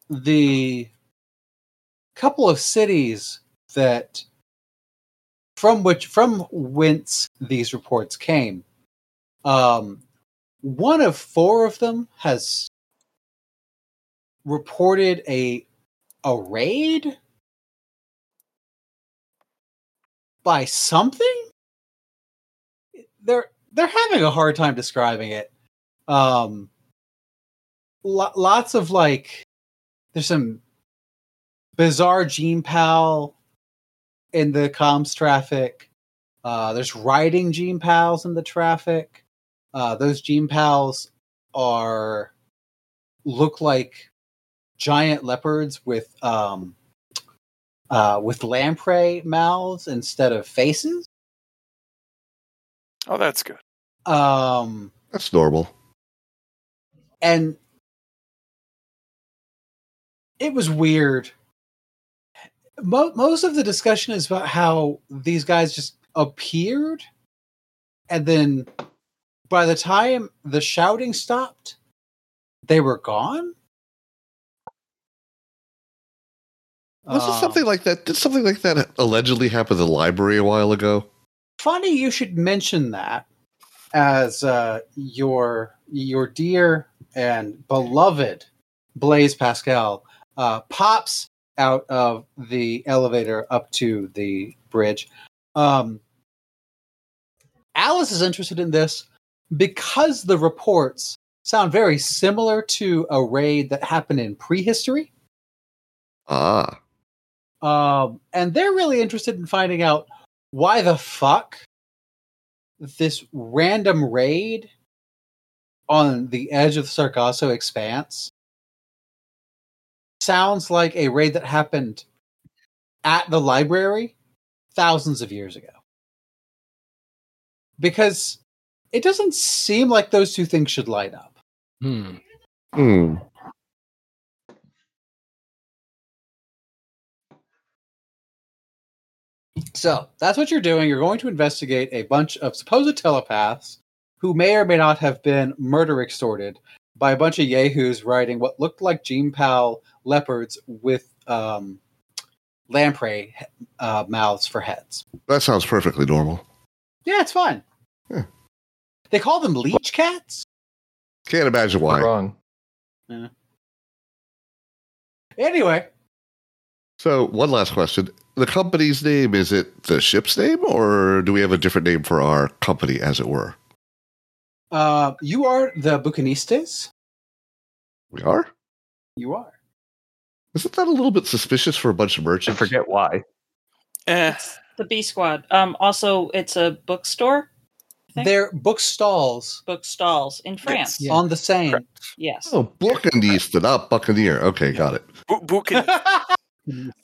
the couple of cities that from which from whence these reports came, um, one of four of them has reported a a raid by something. They're they're having a hard time describing it. Um, lo- lots of like there's some bizarre gene pal in the comms traffic. Uh there's riding gene pals in the traffic. Uh those gene pals are look like giant leopards with um uh with lamprey mouths instead of faces Oh, that's good. um That's normal. and it was weird. Mo- most of the discussion is about how these guys just appeared, and then by the time the shouting stopped, they were gone. Was it Um, something like that? Did something like that allegedly happen in the library a while ago? Funny you should mention that as uh, your your dear and beloved Blaise Pascal uh, pops out of the elevator up to the bridge. Um, Alice is interested in this because the reports sound very similar to a raid that happened in prehistory. Ah, Um, and they're really interested in finding out why the fuck this random raid on the edge of the Sargasso Expanse sounds like a raid that happened at the library thousands of years ago. Because it doesn't seem like those two things should line up. Hmm. hmm. So that's what you're doing. You're going to investigate a bunch of supposed telepaths who may or may not have been murder extorted by a bunch of yahoos riding what looked like Gene Pal leopards with um, lamprey uh, mouths for heads. That sounds perfectly normal. Yeah, it's fine. Yeah. They call them leech cats. Can't imagine why. Wrong. Anyway, So, one last question: the company's name is it the ship's name, or do we have a different name for our company, as it were? uh, you are the Bouquinistes. We are. You are. Isn't that a little bit suspicious for a bunch of merchants? I forget why. Eh. It's the B Squad. Um, also, it's a bookstore, think- They're book stalls book stalls in France. Yes. on the Seine. Correct. Yes. Oh, Buccaneer, not Buccaneer. Okay, got it. Bu- Buccaneer.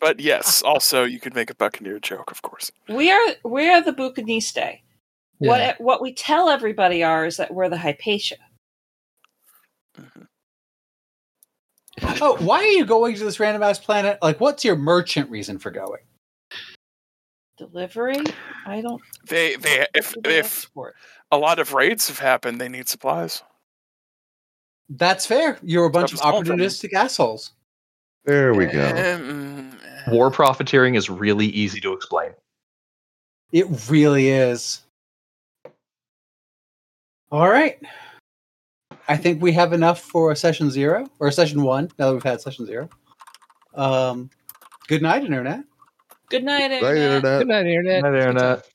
but yes, also you could make a Buccaneer joke, of course. We are we are the Bouquiniste. Yeah. What what we tell everybody are is that we're the Hypatia. Mm-hmm. oh, why are you going to this random ass planet? Like, what's your merchant reason for going? Delivery? I don't. They they if they if export? a lot of raids have happened, they need supplies. That's fair. You're a bunch of Stuff is opportunistic assholes. There we go. Eh. War profiteering is really easy to explain. It really is. All right. I think we have enough for session zero or session one. Now that we've had session zero. Um, good night, internet. Good night, Right, Internet. internet. Good night, internet. Hi there, Internet.